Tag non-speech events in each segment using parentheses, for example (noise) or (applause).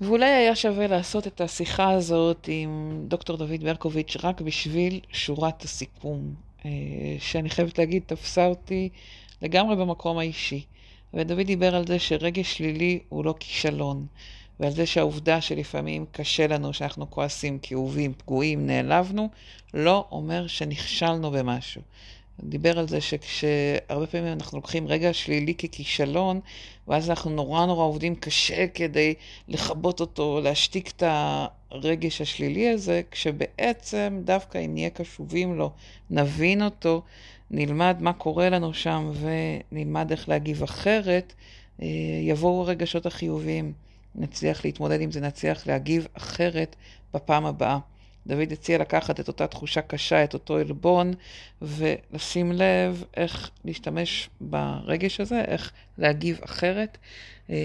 ואולי היה שווה לעשות את השיחה הזאת עם דוקטור דוד ברקוביץ' רק בשביל שורת הסיכום, אה, שאני חייבת להגיד, תפסה אותי לגמרי במקום האישי. ודוד דיבר על זה שרגש שלילי הוא לא כישלון, ועל זה שהעובדה שלפעמים קשה לנו, שאנחנו כועסים, כאובים, פגועים, נעלבנו, לא אומר שנכשלנו במשהו. דיבר על זה שכשהרבה פעמים אנחנו לוקחים רגע שלילי ככישלון, ואז אנחנו נורא נורא עובדים קשה כדי לכבות אותו, להשתיק את הרגש השלילי הזה, כשבעצם דווקא אם נהיה קשובים לו, נבין אותו, נלמד מה קורה לנו שם ונלמד איך להגיב אחרת, אה, יבואו הרגשות החיוביים. נצליח להתמודד עם זה, נצליח להגיב אחרת בפעם הבאה. דוד הציע לקחת את אותה תחושה קשה, את אותו עלבון, ולשים לב איך להשתמש ברגש הזה, איך להגיב אחרת. אה,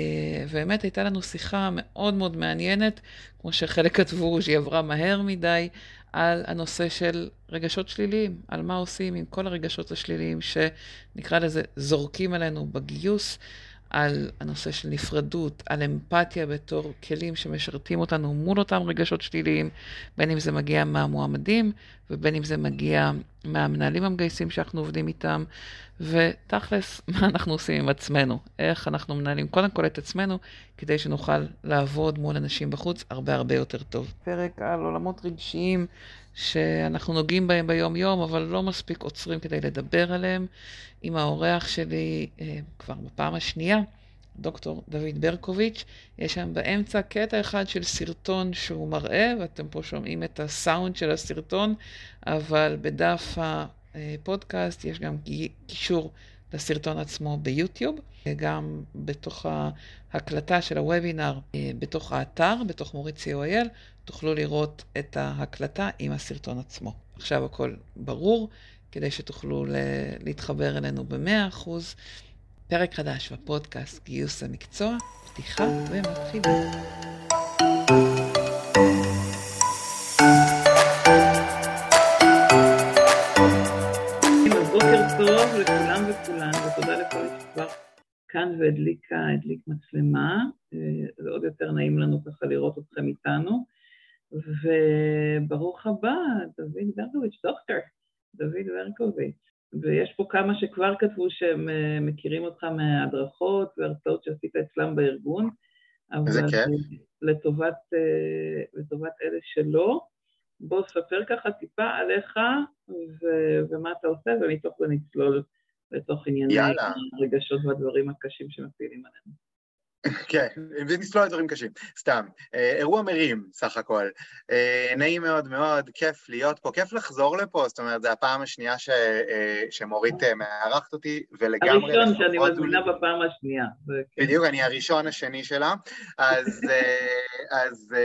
ובאמת הייתה לנו שיחה מאוד מאוד מעניינת, כמו שחלק כתבו שהיא עברה מהר מדי, על הנושא של רגשות שליליים, על מה עושים עם כל הרגשות השליליים שנקרא לזה זורקים עלינו בגיוס. על הנושא של נפרדות, על אמפתיה בתור כלים שמשרתים אותנו מול אותם רגשות שליליים, בין אם זה מגיע מהמועמדים ובין אם זה מגיע מהמנהלים המגייסים שאנחנו עובדים איתם, ותכלס, (laughs) מה אנחנו עושים עם עצמנו, איך אנחנו מנהלים קודם כל את עצמנו, כדי שנוכל לעבוד מול אנשים בחוץ הרבה הרבה יותר טוב. פרק על עולמות רגשיים שאנחנו נוגעים בהם ביום-יום, אבל לא מספיק עוצרים כדי לדבר עליהם. עם האורח שלי אה, כבר בפעם השנייה, דוקטור דוד ברקוביץ', יש שם באמצע קטע אחד של סרטון שהוא מראה, ואתם פה שומעים את הסאונד של הסרטון, אבל בדף הפודקאסט יש גם קישור לסרטון עצמו ביוטיוב, גם בתוך ההקלטה של הוובינר, אה, בתוך האתר, בתוך מורית co.il, תוכלו לראות את ההקלטה עם הסרטון עצמו. עכשיו הכל ברור, כדי שתוכלו להתחבר אלינו ב-100%. פרק חדש בפודקאסט גיוס המקצוע, פתיחה ומתחילים. טוב לכולם וכולן, ותודה לכל שכבר כאן והדליקה, הדליק מצלמה. אה, זה עוד יותר נעים לנו ככה לראות אתכם איתנו. וברוך הבא, דוד ברקוביץ', דוקטור, דוד ברקוביץ'. ויש פה כמה שכבר כתבו שהם אה, מכירים אותך מההדרכות והרצאות שעשית אצלם בארגון. כיף. לטובת, אה, לטובת אלה שלא, בוא ספר ככה טיפה עליך ו- ומה אתה עושה, ומתוך זה נצלול לתוך ענייני הרגשות והדברים הקשים שמפעילים עלינו. כן, ונסלול דברים קשים, סתם. אה, אירוע מרים, סך הכל. אה, נעים מאוד מאוד, כיף להיות פה, כיף לחזור לפה, זאת אומרת, זו הפעם השנייה ש, אה, שמורית מארחת אותי, ולגמרי... הראשון שאני מזמינה בפעם השנייה. כן. בדיוק, אני הראשון השני שלה, אז, אז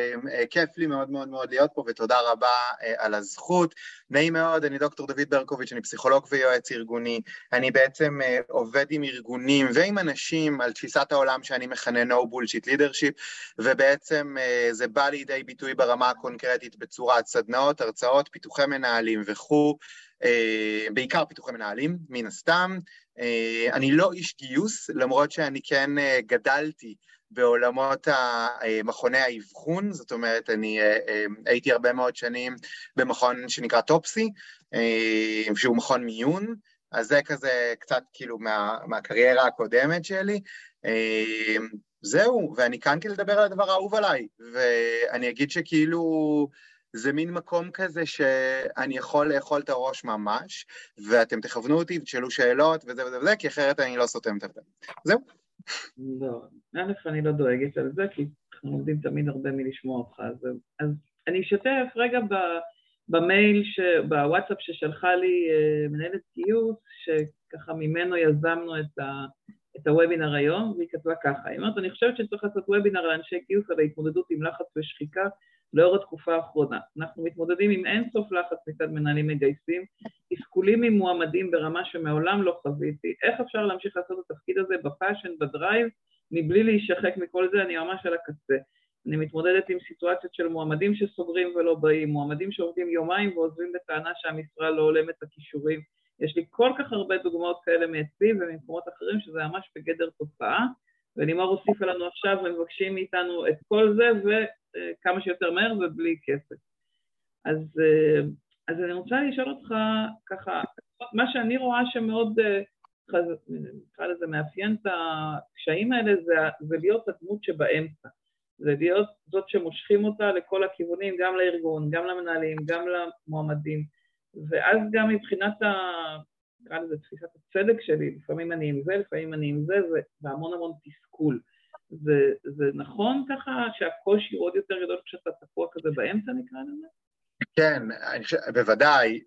כיף לי מאוד מאוד מאוד להיות פה, ותודה רבה על הזכות. נעים מאוד, אני דוקטור דוד ברקוביץ', אני פסיכולוג ויועץ ארגוני. אני בעצם עובד עם ארגונים ועם אנשים על תפיסת העולם שאני מכ... מכנה no bullshit leadership, ובעצם אה, זה בא לידי ביטוי ברמה הקונקרטית בצורת סדנאות, הרצאות, פיתוחי מנהלים וכו', אה, בעיקר פיתוחי מנהלים, מן הסתם. אה, אני לא איש גיוס, למרות שאני כן גדלתי בעולמות מכוני האבחון, זאת אומרת, אני הייתי הרבה מאוד שנים במכון שנקרא טופסי, שהוא מכון מיון, אז זה כזה קצת כאילו מה, מהקריירה הקודמת שלי. זהו, ואני כאן כדי לדבר על הדבר האהוב עליי, ואני אגיד שכאילו זה מין מקום כזה שאני יכול לאכול את הראש ממש, ואתם תכוונו אותי ותשאלו שאלות וזה וזה וזה, כי אחרת אני לא סותם את הבדל. זהו. לא, א', אני לא דואגת על זה, כי אנחנו לומדים תמיד הרבה מלשמוע אותך, אז, אז אני אשתף רגע ב... במייל, ש... בוואטסאפ ששלחה לי אה, מנהלת גיוס, שככה ממנו יזמנו את, ה... את הוובינר היום, והיא כתבה ככה, היא אומרת, אני חושבת שצריך לעשות וובינר לאנשי גיוס על ההתמודדות עם לחץ ושחיקה לאור התקופה האחרונה. אנחנו מתמודדים עם אין סוף לחץ מצד מנהלים מגייסים, תסכולים עם מועמדים ברמה שמעולם לא חוויתי, איך אפשר להמשיך לעשות את התפקיד הזה ב passion, ב drive, מבלי להישחק מכל זה, אני ממש על הקצה. אני מתמודדת עם סיטואציות של מועמדים שסוגרים ולא באים, מועמדים שעובדים יומיים ועוזבים בטענה שהמשרה לא הולמת את הכישורים. יש לי כל כך הרבה דוגמאות כאלה מאצלי וממקומות אחרים שזה ממש בגדר תופעה, ולימור הוסיפה לנו עכשיו ומבקשים מאיתנו את כל זה וכמה שיותר מהר ובלי כסף. אז, אז אני רוצה לשאול אותך ככה, מה שאני רואה שמאוד, נקרא לזה, מאפיין את הקשיים האלה זה, זה להיות הדמות שבאמצע. זה להיות זאת שמושכים אותה לכל הכיוונים, גם לארגון, גם למנהלים, גם למועמדים. ואז גם מבחינת ה... נקרא לזה תפיסת הצדק שלי, לפעמים אני עם זה, לפעמים אני עם זה, והמון המון תסכול. זה, זה נכון ככה שהקושי הוא עוד יותר גדול כשאתה תקוע כזה באמצע, נקרא לזה? כן, אני חושב, בוודאי,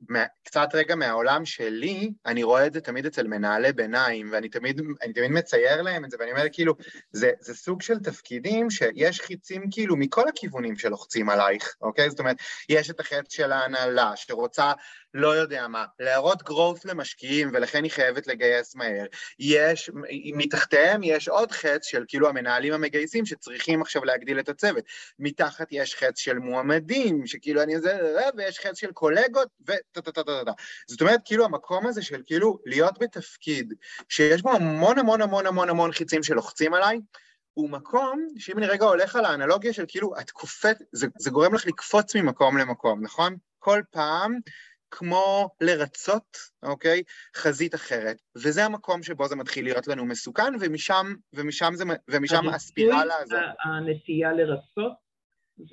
קצת רגע מהעולם שלי, אני רואה את זה תמיד אצל מנהלי ביניים, ואני תמיד, תמיד מצייר להם את זה, ואני אומר כאילו, זה, זה סוג של תפקידים שיש חיצים כאילו מכל הכיוונים שלוחצים עלייך, אוקיי? זאת אומרת, יש את החץ של ההנהלה, שרוצה לא יודע מה, להראות growth למשקיעים ולכן היא חייבת לגייס מהר. יש, מתחתיהם יש עוד חץ של כאילו המנהלים המגייסים שצריכים עכשיו להגדיל את הצוות. מתחת יש חץ של מועמדים, שכאילו אני זה, ויש חץ של קולגות, וטה טה טה טה טה. זאת אומרת, כאילו המקום הזה של כאילו להיות בתפקיד שיש בו המון המון המון המון המון חיצים שלוחצים עליי, הוא מקום שאם אני רגע הולך על האנלוגיה של כאילו את קופאת, זה, זה גורם לך לקפוץ ממקום למקום, נכון? כל פעם כמו לרצות, אוקיי? חזית אחרת. וזה המקום שבו זה מתחיל להיות לנו מסוכן, ומשם, ומשם, זה, ומשם הספירלה הזאת. הנטייה לרצות?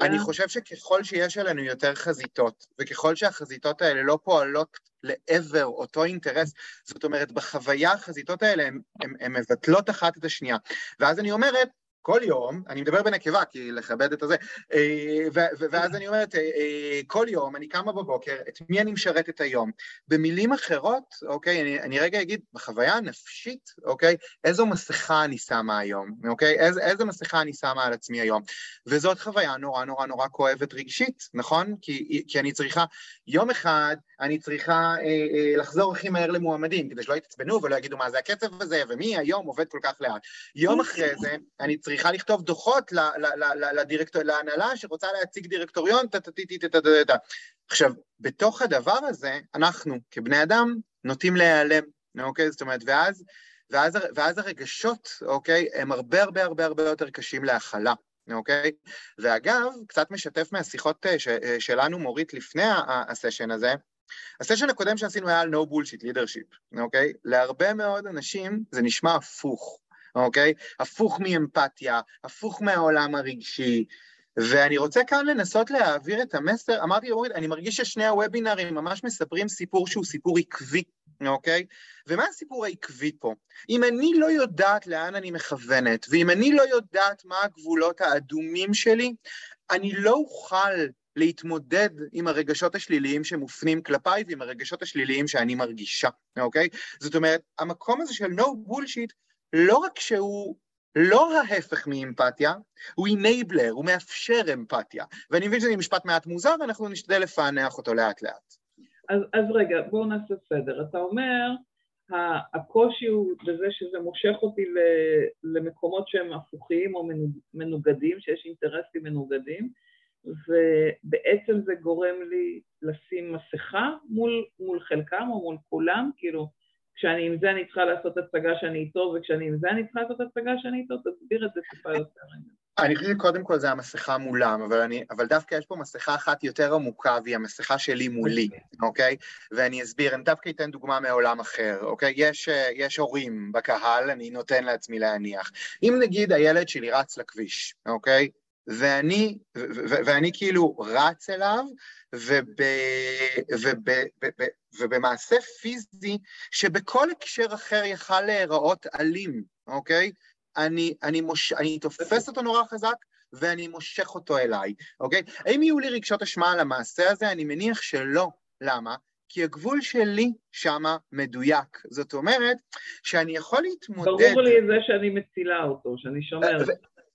אני חושב שככל שיש עלינו יותר חזיתות, וככל שהחזיתות האלה לא פועלות לעבר אותו אינטרס, זאת אומרת, בחוויה החזיתות האלה הן מבטלות אחת את השנייה. ואז אני אומרת, כל יום, אני מדבר בנקבה, כי לכבד את הזה, אה, ואז אני אומרת, אה, אה, כל יום אני קמה בבוקר, את מי אני משרת את היום? במילים אחרות, אוקיי, אני, אני רגע אגיד, בחוויה הנפשית, אוקיי, איזו מסכה אני שמה היום, אוקיי? איז, איזו מסכה אני שמה על עצמי היום? וזאת חוויה נורא נורא נורא כואבת רגשית, נכון? כי, כי אני צריכה, יום אחד אני צריכה אה, אה, לחזור הכי מהר למועמדים, כדי שלא יתעצבנו ולא יגידו מה זה הקצב הזה, ומי היום עובד כל כך לאט. יום אחרי זה אני צריכה לכתוב דוחות להנהלה שרוצה להציג דירקטוריון, טה-טה-טה-טה-טה-טה. עכשיו, בתוך הדבר הזה, אנחנו כבני אדם נוטים להיעלם, אוקיי? זאת אומרת, ואז, ואז, ואז הרגשות, אוקיי, הם הרבה הרבה הרבה הרבה יותר קשים להכלה. אוקיי? ואגב, קצת משתף מהשיחות ש, שלנו, מורית, לפני הסשן הזה, הסשן הקודם שעשינו היה על no bullshit leadership, אוקיי? להרבה מאוד אנשים זה נשמע הפוך, אוקיי? הפוך מאמפתיה, הפוך מהעולם הרגשי, ואני רוצה כאן לנסות להעביר את המסר, אמרתי לאורית, אני מרגיש ששני הוובינרים ממש מספרים סיפור שהוא סיפור עקבי, אוקיי? ומה הסיפור העקבי פה? אם אני לא יודעת לאן אני מכוונת, ואם אני לא יודעת מה הגבולות האדומים שלי, אני לא אוכל להתמודד עם הרגשות השליליים שמופנים כלפיי ועם הרגשות השליליים שאני מרגישה, אוקיי? זאת אומרת, המקום הזה של no bullshit, לא רק שהוא לא ההפך מאמפתיה, הוא אינבלר, הוא מאפשר אמפתיה. ואני מבין שזה משפט מעט מוזר, ואנחנו נשתדל לפענח אותו לאט לאט. אז, אז רגע, בואו נעשה סדר. אתה אומר, הקושי הוא בזה שזה מושך אותי למקומות שהם הפוכים או מנוגדים, שיש אינטרסים מנוגדים, ובעצם זה גורם לי לשים מסכה מול, מול חלקם או מול כולם, כאילו, כשאני עם זה אני צריכה לעשות הצגה שאני איתו, וכשאני עם זה אני צריכה לעשות הצגה שאני איתו, תסביר את זה טיפה יותר. אני חושב שקודם כל זה המסכה מולם, אבל, אני, אבל דווקא יש פה מסכה אחת יותר עמוקה, והיא המסכה שלי מולי, אוקיי? ואני אסביר, אני דווקא אתן דוגמה מעולם אחר, אוקיי? יש, יש הורים בקהל, אני נותן לעצמי להניח. אם נגיד הילד שלי רץ לכביש, אוקיי? ואני, ו, ו, ואני כאילו רץ אליו, וב, וב, ב, ב, ובמעשה פיזי שבכל הקשר אחר יכל להיראות אלים, אוקיי? אני, אני, מוש, אני תופס אותו נורא חזק ואני מושך אותו אליי, אוקיי? האם יהיו לי רגשות אשמה על המעשה הזה? אני מניח שלא. למה? כי הגבול שלי שמה מדויק. זאת אומרת, שאני יכול להתמודד... ברור לי את זה שאני מצילה אותו, שאני שומרת.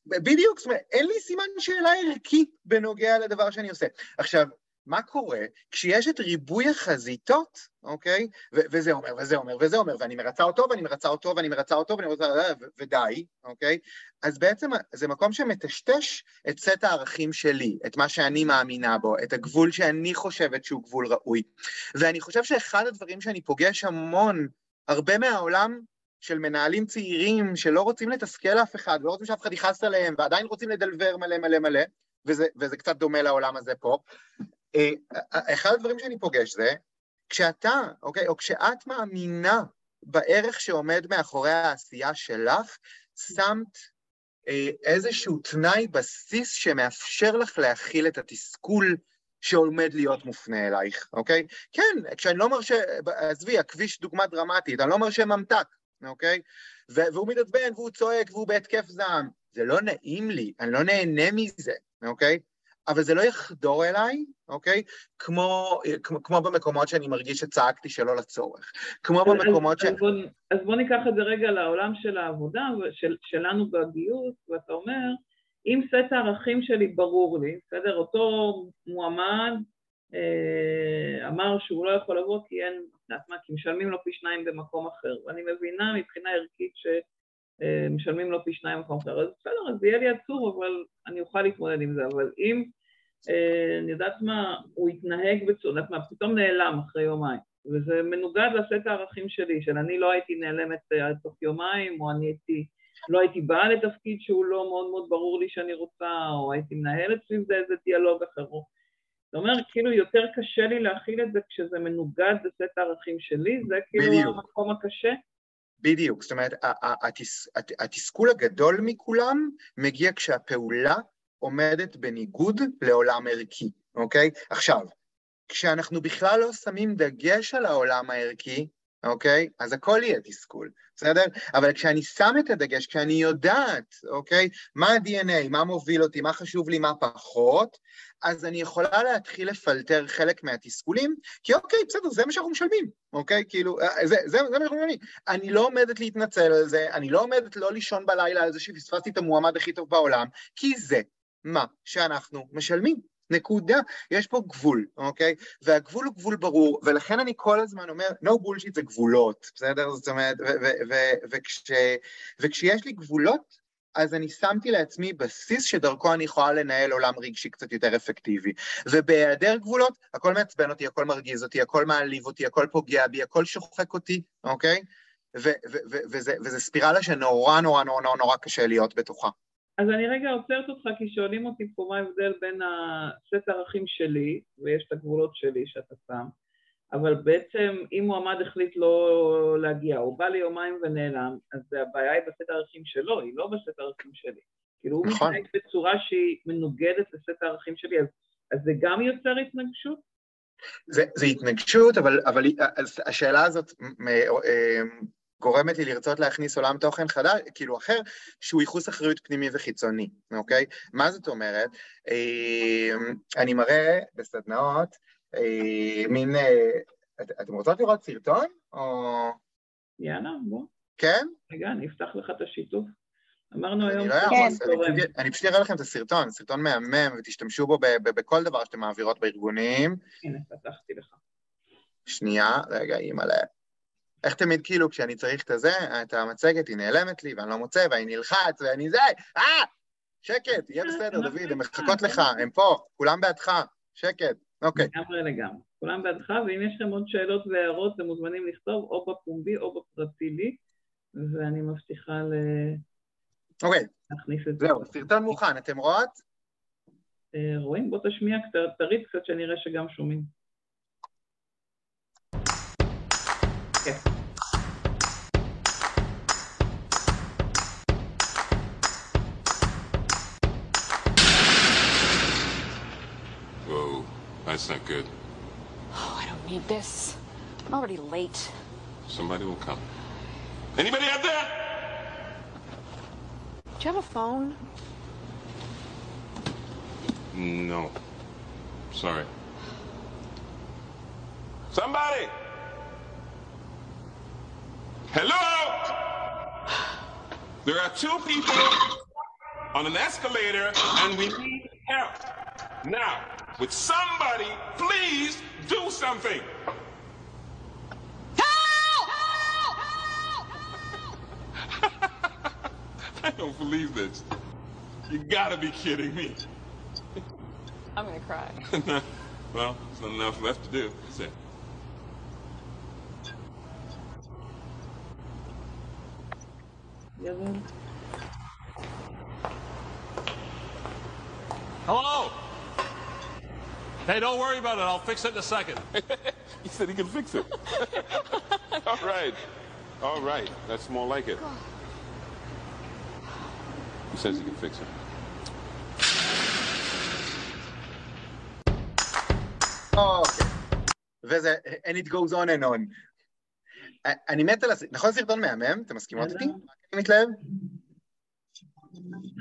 בדיוק, זאת אומרת, אין לי סימן שאלה ערכי בנוגע לדבר שאני עושה. עכשיו, מה קורה כשיש את ריבוי החזיתות, אוקיי? ו- וזה אומר, וזה אומר, וזה אומר, ואני מרצה אותו, ואני מרצה אותו, ואני מרצה אותו, ואני רוצה... ו- ודי, אוקיי? אז בעצם זה מקום שמטשטש את סט הערכים שלי, את מה שאני מאמינה בו, את הגבול שאני חושבת שהוא גבול ראוי. ואני חושב שאחד הדברים שאני פוגש המון, הרבה מהעולם של מנהלים צעירים שלא רוצים לתסכל אף אחד, ולא רוצים שאף אחד יכעס עליהם, ועדיין רוצים לדלבר מלא מלא מלא, וזה, וזה קצת דומה לעולם הזה פה. אה, אחד הדברים שאני פוגש זה, כשאתה, אוקיי, או כשאת מאמינה בערך שעומד מאחורי העשייה שלך, שמת אה, איזשהו תנאי בסיס שמאפשר לך להכיל את התסכול שעומד להיות מופנה אלייך, אוקיי? כן, כשאני לא מרשה, עזבי, הכביש דוגמה דרמטית, אני לא מרשה ממתק, אוקיי? והוא מתעצבן והוא צועק והוא בהתקף זעם. זה לא נעים לי, אני לא נהנה מזה, אוקיי? אבל זה לא יחדור אליי, אוקיי? כמו, כמו, כמו במקומות שאני מרגיש שצעקתי שלא לצורך. כמו במקומות ש... אז בוא, אז בוא ניקח את זה רגע לעולם של העבודה של, שלנו בגיוס, ואתה אומר, אם סט הערכים שלי ברור לי, בסדר? אותו מועמד אמר שהוא לא יכול לבוא כי אין, יודעת מה, כי משלמים לו פי שניים במקום אחר, ואני מבינה מבחינה ערכית שמשלמים אה, לו פי שניים במקום אחר, אז בסדר, אז יהיה לי עצוב, אבל אני אוכל להתמודד עם זה, אבל אם, אה, אני יודעת מה, הוא יתנהג בצורה, יודעת מה, פתאום נעלם אחרי יומיים, וזה מנוגד לסט הערכים שלי, של אני לא הייתי נעלמת עד תוך יומיים, או אני הייתי... לא הייתי באה לתפקיד שהוא לא מאוד מאוד ברור לי שאני רוצה, או הייתי מנהלת סביב זה איזה דיאלוג אחר. זאת אומרת, כאילו יותר קשה לי להכיל את זה כשזה מנוגד לסט הערכים שלי, זה כאילו בדיוק. המקום הקשה. בדיוק, זאת אומרת, התס, התסכול הגדול מכולם מגיע כשהפעולה עומדת בניגוד לעולם ערכי, אוקיי? עכשיו, כשאנחנו בכלל לא שמים דגש על העולם הערכי, אוקיי? אז הכל יהיה תסכול, בסדר? אבל כשאני שם את הדגש, כשאני יודעת, אוקיי, מה ה-DNA, מה מוביל אותי, מה חשוב לי, מה פחות, אז אני יכולה להתחיל לפלטר חלק מהתסכולים, כי אוקיי, בסדר, זה מה שאנחנו משלמים, אוקיי? כאילו, אה, זה, זה, זה מה שאנחנו משלמים. אני לא עומדת להתנצל על זה, אני לא עומדת לא לישון בלילה על זה שפספסתי את המועמד הכי טוב בעולם, כי זה מה שאנחנו משלמים. נקודה. יש פה גבול, אוקיי? והגבול הוא גבול ברור, ולכן אני כל הזמן אומר, no bullshit זה גבולות, בסדר? זאת אומרת, וכש, וכשיש לי גבולות, אז אני שמתי לעצמי בסיס שדרכו אני יכולה לנהל עולם רגשי קצת יותר אפקטיבי. ובהיעדר גבולות, הכל מעצבן אותי, הכל מרגיז אותי, הכל מעליב אותי, הכל פוגע בי, הכל שוחק אותי, אוקיי? וזה ספירלה שנורא נורא נורא נורא נורא קשה להיות בתוכה. אז אני רגע עוצרת אותך, כי שואלים אותי פה מה ההבדל בין הסט הערכים שלי, ויש את הגבולות שלי שאתה שם, אבל בעצם אם מועמד החליט לא להגיע, או בא ליומיים ונעלם, אז הבעיה היא בסט הערכים שלו, היא לא בסט הערכים שלי. כאילו הוא נכון. מתנהג בצורה שהיא מנוגדת לסט הערכים שלי, אז, אז זה גם יוצר התנגשות? זה, זה התנגשות, אבל, אבל השאלה הזאת אה, גורמת לי לרצות להכניס עולם תוכן חדש, כאילו אחר, שהוא ייחוס אחריות פנימי וחיצוני, אוקיי? מה זאת אומרת? אה, אני מראה בסדנאות אה, מין... אה, אתם רוצות לראות סרטון, או... יאללה, בוא. כן? רגע, אני אפתח לך את השיתוף. אמרנו היום... לא. אני פשוט אראה לכם את הסרטון, סרטון מהמם, ותשתמשו בו בכל דבר שאתם מעבירות בארגונים. הנה, פתחתי לך. שנייה, רגע, אימא'לה. איך תמיד כאילו כשאני צריך את הזה, את המצגת היא נעלמת לי ואני לא מוצא ואני נלחץ ואני זה, אה! שקט, יהיה בסדר, דוד, הן מחכות לך, הן פה, כולם בעדך, שקט, אוקיי. לגמרי לגמרי, כולם בעדך, ואם יש לכם עוד שאלות והערות, אתם מוזמנים לכתוב או בפומבי או בפרטי לי, ואני מבטיחה ל... אוקיי, זהו, סרטון מוכן, אתם רואות? אה, רואים? בוא תשמיע, תריץ קצת שנראה שגם שומעים. That's not good. Oh, I don't need this. I'm already late. Somebody will come. Anybody out there? Do you have a phone? No. Sorry. Somebody! Hello? There are two people on an escalator and we need help. Now, would somebody please do something? Help! (laughs) I don't believe this. You gotta be kidding me. I'm gonna cry. no, (laughs) well, there's not enough left to do, is it? Hello? Hey, don't worry about it. I'll fix it in a second. (laughs) he said he can fix it. (laughs) All right. All right. That's more like it. He says he can fix it. אוקיי. וזה, and it goes on and on. אני מת על הסרטון, נכון סרטון מהמם? אתם מסכימות איתי? אני מתלהב?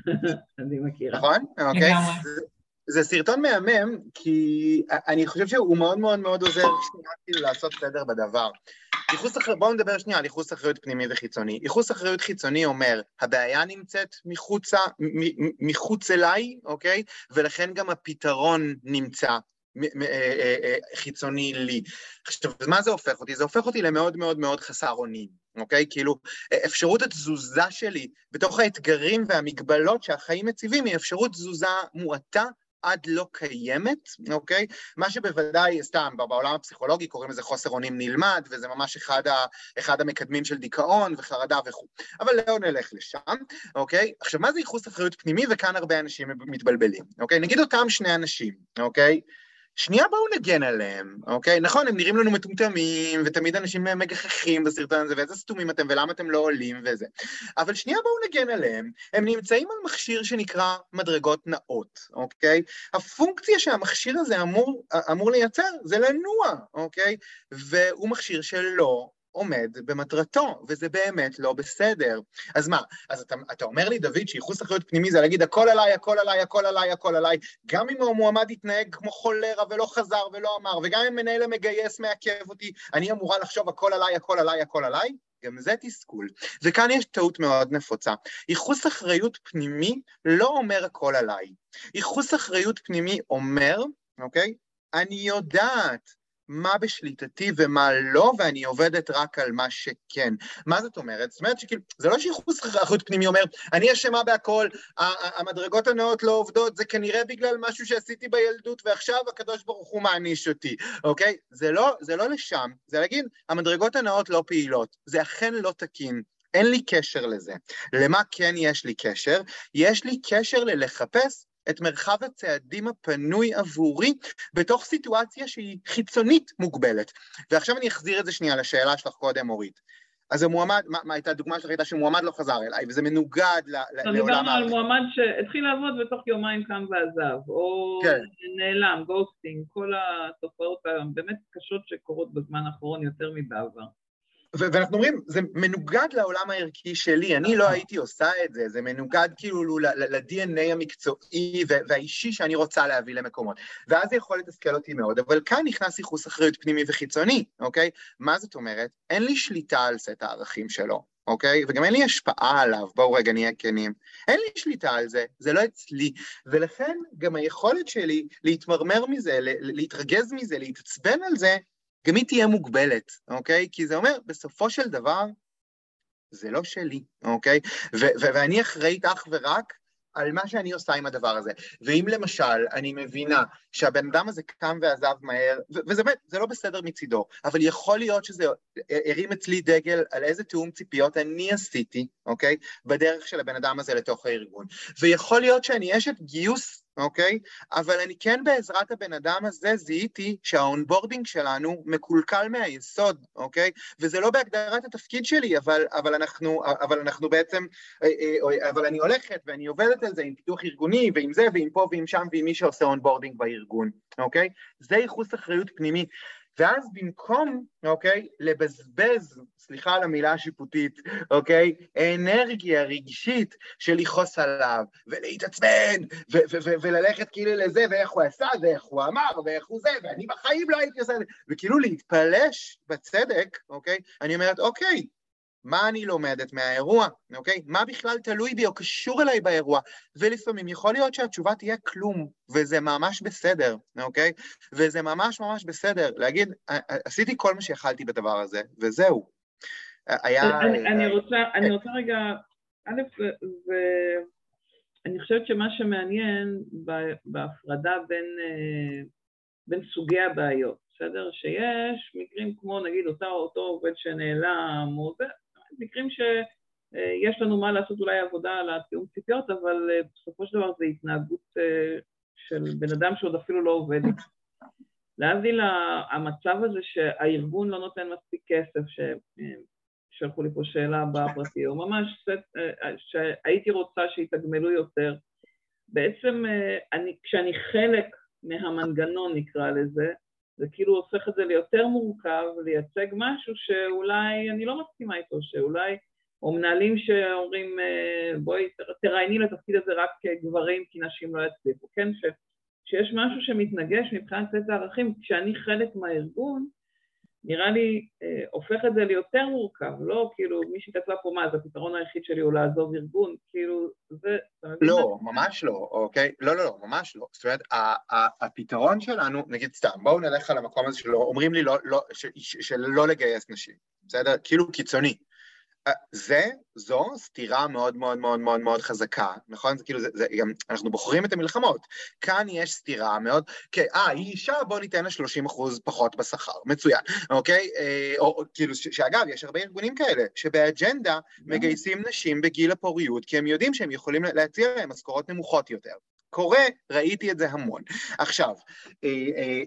(laughs) אני מכירה. נכון? אוקיי. זה- סרטון מהמם, כי אני חושב שהוא מאוד מאוד מאוד עוזר כאילו לעשות סדר בדבר. ייחוס אחריות, בואו נדבר שנייה על ייחוס אחריות פנימי וחיצוני. ייחוס אחריות חיצוני אומר, הבעיה נמצאת מחוצה, מחוץ אליי, אוקיי? ולכן גם הפתרון נמצא אה, אה, אה, חיצוני לי. עכשיו, מה זה הופך אותי? זה הופך אותי למאוד מאוד מאוד חסר אונים, אוקיי? כאילו, אפשרות התזוזה שלי בתוך האתגרים והמגבלות שהחיים מציבים היא אפשרות תזוזה מועטה עד לא קיימת, אוקיי? מה שבוודאי, סתם, בעולם הפסיכולוגי קוראים לזה חוסר אונים נלמד, וזה ממש אחד, ה, אחד המקדמים של דיכאון וחרדה וכו'. אבל לא נלך לשם, אוקיי? עכשיו, מה זה ייחוס אחריות פנימי? וכאן הרבה אנשים מתבלבלים, אוקיי? נגיד אותם שני אנשים, אוקיי? שנייה בואו נגן עליהם, אוקיי? נכון, הם נראים לנו מטומטמים, ותמיד אנשים מגחכים בסרטון הזה, ואיזה סתומים אתם, ולמה אתם לא עולים וזה. אבל שנייה בואו נגן עליהם, הם נמצאים על מכשיר שנקרא מדרגות נאות, אוקיי? הפונקציה שהמכשיר הזה אמור, אמור לייצר זה לנוע, אוקיי? והוא מכשיר שלא עומד במטרתו, וזה באמת לא בסדר. אז מה, אז אתה, אתה אומר לי, דוד, שייחוס אחריות פנימי זה להגיד הכל עליי, הכל עליי, הכל עליי, הכל עליי, גם אם המועמד יתנהג כמו חולרה ולא חזר ולא אמר, וגם אם מנהל המגייס מעכב אותי, אני אמורה לחשוב הכל עליי, הכל עליי, הכל עליי? גם זה תסכול. וכאן יש טעות מאוד נפוצה. ייחוס אחריות פנימי לא אומר הכל עליי. ייחוס אחריות פנימי אומר, אוקיי? אני יודעת מה בשליטתי ומה לא, ואני עובדת רק על מה שכן. מה זאת אומרת? זאת אומרת שכאילו, זה לא שייחוס אחריות פנימי אומר, אני אשמה בהכל, המדרגות הנאות לא עובדות, זה כנראה בגלל משהו שעשיתי בילדות, ועכשיו הקדוש ברוך הוא מעניש אותי, אוקיי? זה לא, זה לא לשם, זה להגיד, המדרגות הנאות לא פעילות, זה אכן לא תקין. אין לי קשר לזה. למה כן יש לי קשר? יש לי קשר ללחפש את מרחב הצעדים הפנוי עבורי בתוך סיטואציה שהיא חיצונית מוגבלת. ועכשיו אני אחזיר את זה שנייה לשאלה שלך קודם, אורית. אז המועמד, מה, מה הייתה הדוגמה שלך הייתה שמועמד לא חזר אליי, וזה מנוגד ל, לעולם דיברנו על. מועמד שהתחיל לעבוד ותוך יומיים קם ועזב, או כן. נעלם, ghosting, כל התופעות הבאמת קשות שקורות בזמן האחרון יותר מבעבר. ואנחנו אומרים, זה מנוגד לעולם הערכי שלי, אני לא הייתי עושה את זה, זה מנוגד כאילו ל-DNA המקצועי והאישי שאני רוצה להביא למקומות. ואז זה יכול לתסכל אותי מאוד, אבל כאן נכנס ייחוס אחריות פנימי וחיצוני, אוקיי? מה זאת אומרת? אין לי שליטה על סט הערכים שלו, אוקיי? וגם אין לי השפעה עליו, בואו רגע נהיה כנים. אין לי שליטה על זה, זה לא אצלי. ולכן גם היכולת שלי להתמרמר מזה, להתרגז מזה, להתעצבן על זה, גם היא תהיה מוגבלת, אוקיי? כי זה אומר, בסופו של דבר, זה לא שלי, אוקיי? ואני אחראית אך ורק על מה שאני עושה עם הדבר הזה. ואם למשל אני מבינה שהבן אדם הזה קם ועזב מהר, וזה באמת, זה לא בסדר מצידו, אבל יכול להיות שזה הרים אצלי דגל על איזה תיאום ציפיות אני עשיתי, אוקיי? בדרך של הבן אדם הזה לתוך הארגון. ויכול להיות שאני אשת גיוס, אוקיי? אבל אני כן בעזרת הבן אדם הזה זיהיתי שה onboarding שלנו מקולקל מהיסוד, אוקיי? וזה לא בהגדרת התפקיד שלי, אבל, אבל, אנחנו, אבל אנחנו בעצם, אה, אה, אבל אני הולכת ואני עובדת על זה עם פיתוח ארגוני ועם זה ועם פה ועם שם ועם מי שעושה onboarding בארגון, אוקיי? זה ייחוס אחריות פנימי. ואז במקום, אוקיי, לבזבז, סליחה על המילה השיפוטית, אוקיי, אנרגיה רגשית של לכעוס עליו, ולהתעצבן, ו- ו- ו- וללכת כאילו לזה, ואיך הוא עשה, ואיך הוא אמר, ואיך הוא זה, ואני בחיים לא הייתי עושה את זה, וכאילו להתפלש בצדק, אוקיי, אני אומרת, אוקיי, מה אני לומדת מהאירוע, אוקיי? מה בכלל תלוי בי או קשור אליי באירוע? ולפעמים יכול להיות שהתשובה תהיה כלום, וזה ממש בסדר, אוקיי? וזה ממש ממש בסדר. להגיד, עשיתי כל מה שיכלתי בדבר הזה, וזהו. היה... אני, אני, רוצה, אני רוצה רגע, א', ואני חושבת שמה שמעניין בהפרדה בין, בין סוגי הבעיות, בסדר? שיש מקרים כמו נגיד אותה, אותו עובד שנעלם, או זה, מקרים ש, אה, לנו מה לעשות אולי עבודה על התיאום ציפיות, אבל אה, בסופו של דבר זו התנהגות אה, של בן אדם שעוד אפילו לא עובד. להבדיל המצב הזה שהארגון לא נותן מספיק כסף, ששלחו לי פה שאלה בפרטי, או ממש שהייתי רוצה שיתגמלו יותר. בעצם אני, כשאני חלק מהמנגנון נקרא לזה, זה כאילו הופך את זה ליותר מורכב, לייצג משהו שאולי אני לא מסכימה איתו, שאולי או מנהלים שאומרים, אה, בואי תראייני לתפקיד הזה רק גברים כי נשים לא יצליחו, כן? ש, שיש משהו שמתנגש מבחינת סט הערכים, כשאני חלק מהארגון, נראה לי אה, הופך את זה ליותר מורכב, לא כאילו מי שכתבה פה מה, זה הפתרון היחיד שלי הוא לעזוב ארגון, כאילו זה... לא, ממש לא, אוקיי? לא, לא, לא, ממש לא. זאת אומרת, הפתרון שלנו, נגיד סתם, בואו נלך על המקום הזה שלא, אומרים לי לא, לא, שלא לגייס נשים, בסדר? כאילו קיצוני. אה, זה, זו סתירה מאוד מאוד מאוד מאוד מאוד חזקה, נכון? זה כאילו, זה, זה גם, אנחנו בוחרים את המלחמות. כאן יש סתירה מאוד, כן, אה, היא אישה, בוא ניתן לה 30 אחוז פחות בשכר, מצוין, אוקיי? אה, או, או כאילו, ש, שאגב, יש הרבה ארגונים כאלה, שבאג'נדה מגייסים נשים בגיל הפוריות, כי הם יודעים שהם יכולים להציע להם משכורות נמוכות יותר. קורה, ראיתי את זה המון. עכשיו, אה, אה,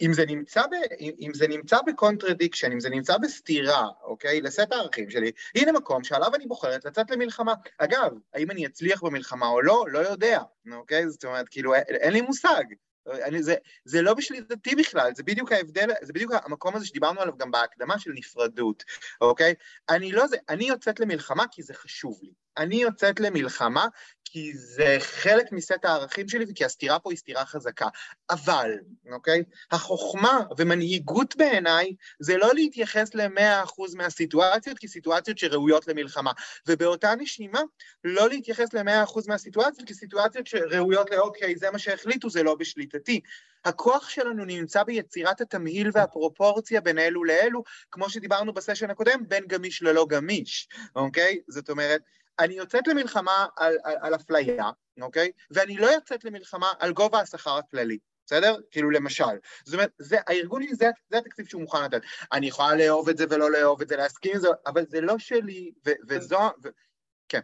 אם זה נמצא, ב, אם זה נמצא ב contradiction, אם זה נמצא בסתירה, אוקיי, לסט הערכים שלי, הנה מקום שעליו אני בוחרת לצאת למלחמה. אגב, האם אני אצליח במלחמה או לא, לא יודע, אוקיי? זאת אומרת, כאילו, אין לי מושג. אני, זה, זה לא בשליטתי בכלל, זה בדיוק ההבדל, זה בדיוק המקום הזה שדיברנו עליו גם בהקדמה של נפרדות, אוקיי? אני לא זה, אני יוצאת למלחמה כי זה חשוב לי. אני יוצאת למלחמה כי זה חלק מסט הערכים שלי וכי הסתירה פה היא סתירה חזקה. אבל, אוקיי? החוכמה ומנהיגות בעיניי זה לא להתייחס ל-100% מהסיטואציות כסיטואציות שראויות למלחמה. ובאותה נשימה, לא להתייחס ל-100% מהסיטואציות כסיטואציות שראויות לאוקיי, זה מה שהחליטו, זה לא בשליטתי. הכוח שלנו נמצא ביצירת התמהיל והפרופורציה בין אלו לאלו, כמו שדיברנו בסשן הקודם, בין גמיש ללא גמיש, אוקיי? זאת אומרת, אני יוצאת למלחמה על, על, על אפליה, אוקיי? ואני לא יוצאת למלחמה על גובה השכר הכללי. בסדר? כאילו למשל. זאת אומרת, זה, הארגון שלי, זה, זה התקציב שהוא מוכן לתת. אני יכולה לאהוב את זה ולא לאהוב את זה, להסכים עם זה, אבל זה לא שלי, ו, וזו... ו, כן.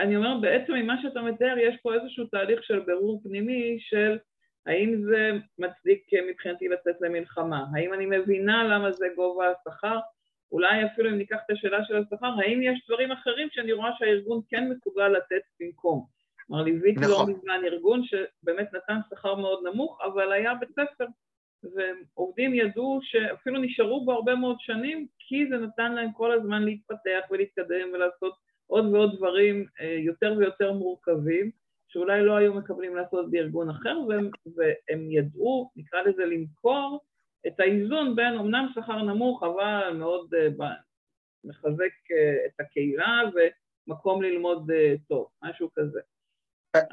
אני אומר, בעצם ממה שאתה מתאר, יש פה איזשהו תהליך של בירור פנימי של האם זה מצדיק מבחינתי לצאת למלחמה? האם אני מבינה למה זה גובה השכר? אולי אפילו אם ניקח את השאלה של השכר, האם יש דברים אחרים שאני רואה שהארגון כן מסוגל לתת במקום? כלומר, ליוויתי לא נכון. לא מזמן ארגון שבאמת נתן שכר מאוד נמוך, אבל היה בית ספר, ועובדים ידעו שאפילו נשארו בו הרבה מאוד שנים, כי זה נתן להם כל הזמן להתפתח ולהתקדם ולעשות עוד ועוד דברים אה, יותר ויותר מורכבים, שאולי לא היו מקבלים לעשות בארגון אחר, והם, והם ידעו, נקרא לזה, למכור את האיזון בין אמנם שכר נמוך, אבל מאוד uh, מחזק uh, את הקהילה ומקום ללמוד uh, טוב, משהו כזה.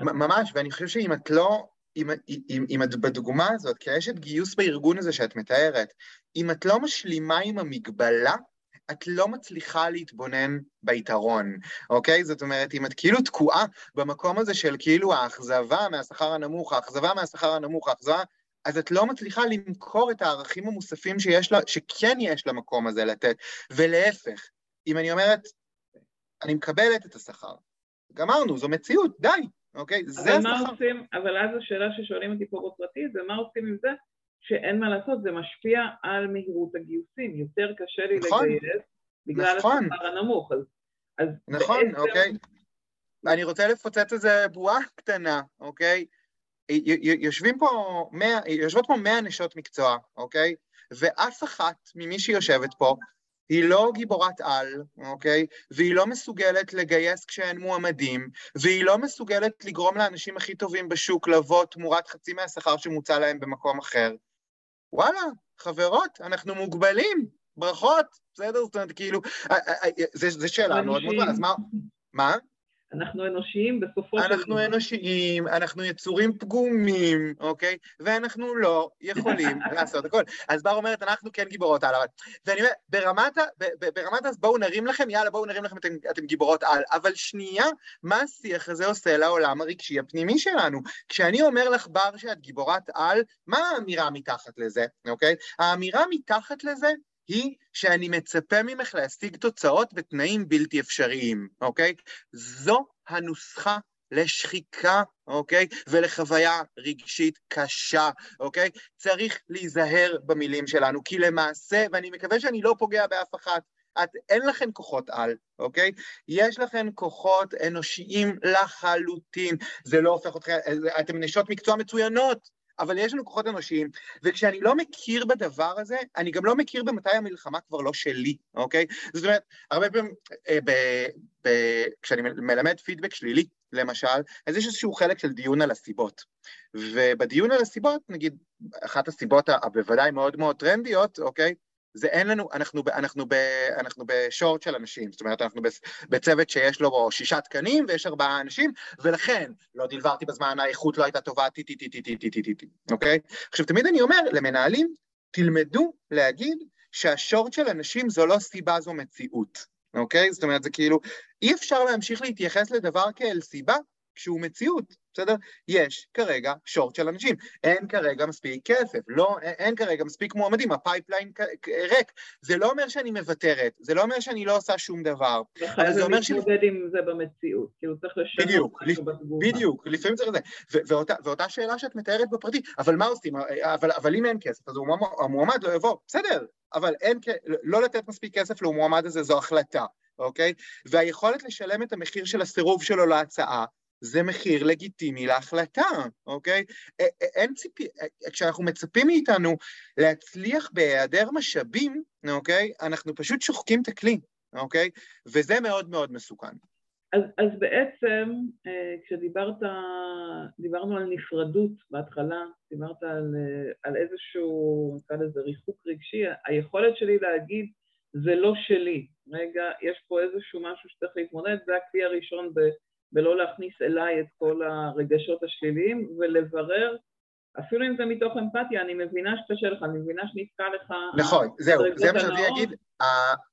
ממש, ואני חושב שאם את לא, אם, אם, אם את בדוגמה הזאת, כאשת גיוס בארגון הזה שאת מתארת, אם את לא משלימה עם המגבלה, את לא מצליחה להתבונן ביתרון, אוקיי? זאת אומרת, אם את כאילו תקועה במקום הזה של כאילו האכזבה מהשכר הנמוך, האכזבה מהשכר הנמוך, האכזבה... אז את לא מצליחה למכור את הערכים המוספים שיש לה, שכן יש למקום הזה לתת, ולהפך, אם אני אומרת, אני מקבלת את השכר, גמרנו, זו מציאות, די, אוקיי? זה השכר. עושים, אבל אז השאלה ששואלים אותי פה בפרטי זה מה עושים עם זה שאין מה לעשות, זה משפיע על מהירות הגיוסים, יותר קשה לי נכון, לגייס בגלל נכון. השכר הנמוך, אז, אז נכון, בעצם... אוקיי. אני רוצה לפוצץ איזה בועה קטנה, אוקיי? יושבים פה 100, יושבות פה 100 נשות מקצוע, אוקיי? ואף אחת ממי שיושבת פה היא לא גיבורת על, אוקיי? והיא לא מסוגלת לגייס כשאין מועמדים, והיא לא מסוגלת לגרום לאנשים הכי טובים בשוק לבוא תמורת חצי מהשכר שמוצע להם במקום אחר. וואלה, חברות, אנחנו מוגבלים, ברכות, בסדר? זאת אומרת, כאילו, זו שאלה מאוד מאוד אז מה? מה? אנחנו אנושיים בסופו של דבר. אנחנו אנושיים, אנחנו יצורים פגומים, אוקיי? ואנחנו לא יכולים (laughs) לעשות הכל. אז בר אומרת, אנחנו כן גיבורות על. ואני אומר, ברמת, ברמת אז בואו נרים לכם, יאללה, בואו נרים לכם, אתם, אתם גיבורות על. אבל שנייה, מה השיח הזה עושה לעולם הרגשי הפנימי שלנו? כשאני אומר לך, בר, שאת גיבורת על, מה האמירה מתחת לזה, אוקיי? האמירה מתחת לזה היא שאני מצפה ממך להשיג תוצאות בתנאים בלתי אפשריים, אוקיי? זו הנוסחה לשחיקה, אוקיי? ולחוויה רגשית קשה, אוקיי? צריך להיזהר במילים שלנו, כי למעשה, ואני מקווה שאני לא פוגע באף אחת, את, אין לכן כוחות על, אוקיי? יש לכן כוחות אנושיים לחלוטין. זה לא הופך אתכם, אתן נשות מקצוע מצוינות, אבל יש לנו כוחות אנושיים, וכשאני לא מכיר בדבר הזה, אני גם לא מכיר במתי המלחמה כבר לא שלי, אוקיי? זאת אומרת, הרבה פעמים, אה, ב, ב, כשאני מלמד פידבק שלילי, למשל, אז יש איזשהו חלק של דיון על הסיבות. ובדיון על הסיבות, נגיד, אחת הסיבות הבוודאי מאוד מאוד טרנדיות, אוקיי? זה אין לנו, אנחנו, אנחנו, אנחנו בשורט של אנשים, זאת אומרת, אנחנו בצוות שיש לו שישה תקנים ויש ארבעה אנשים, ולכן לא דלברתי בזמן, האיכות לא הייתה טובה, טי טי טי טי טי טי טי טי טי, אוקיי? עכשיו, תמיד אני אומר למנהלים, תלמדו להגיד שה short של אנשים זו לא סיבה, זו מציאות, אוקיי? זאת אומרת, זה כאילו, אי אפשר להמשיך להתייחס לדבר כאל סיבה כשהוא מציאות, בסדר? יש כרגע short של אנשים, אין כרגע מספיק כסף, לא, אין כרגע מספיק מועמדים, ה pipeline ריק. זה לא אומר שאני מוותרת, זה לא אומר שאני לא עושה שום דבר. זה אומר ש... להתמודד עם זה במציאות, כאילו צריך לשנות בדיוק, משהו בתגובה. בדיוק, לפעמים צריך לזה. ואותה, ואותה שאלה שאת מתארת בפרטי, אבל מה עושים? אבל, אבל אם אין כסף, אז המועמד לא יבוא, בסדר, אבל אין, לא לתת מספיק כסף למועמד הזה זו החלטה, אוקיי? והיכולת לשלם את המחיר של הסירוב שלו להצעה, זה מחיר לגיטימי להחלטה, אוקיי? אין ציפי... כשאנחנו מצפים מאיתנו להצליח בהיעדר משאבים, אוקיי? אנחנו פשוט שוחקים את הכלי, אוקיי? וזה מאוד מאוד מסוכן. אז, אז בעצם, אה, כשדיברת, דיברנו על נפרדות בהתחלה, דיברת על, אה, על איזשהו, נקרא לזה ריחוק רגשי, היכולת שלי להגיד, זה לא שלי. רגע, יש פה איזשהו משהו שצריך להתמודד, זה הכלי הראשון ב... ולא להכניס אליי את כל הרגשות השליליים, ולברר, אפילו אם זה מתוך אמפתיה, אני מבינה שקשה לך, אני מבינה שנתקע לך... נכון, זהו, זה מה שאני אגיד,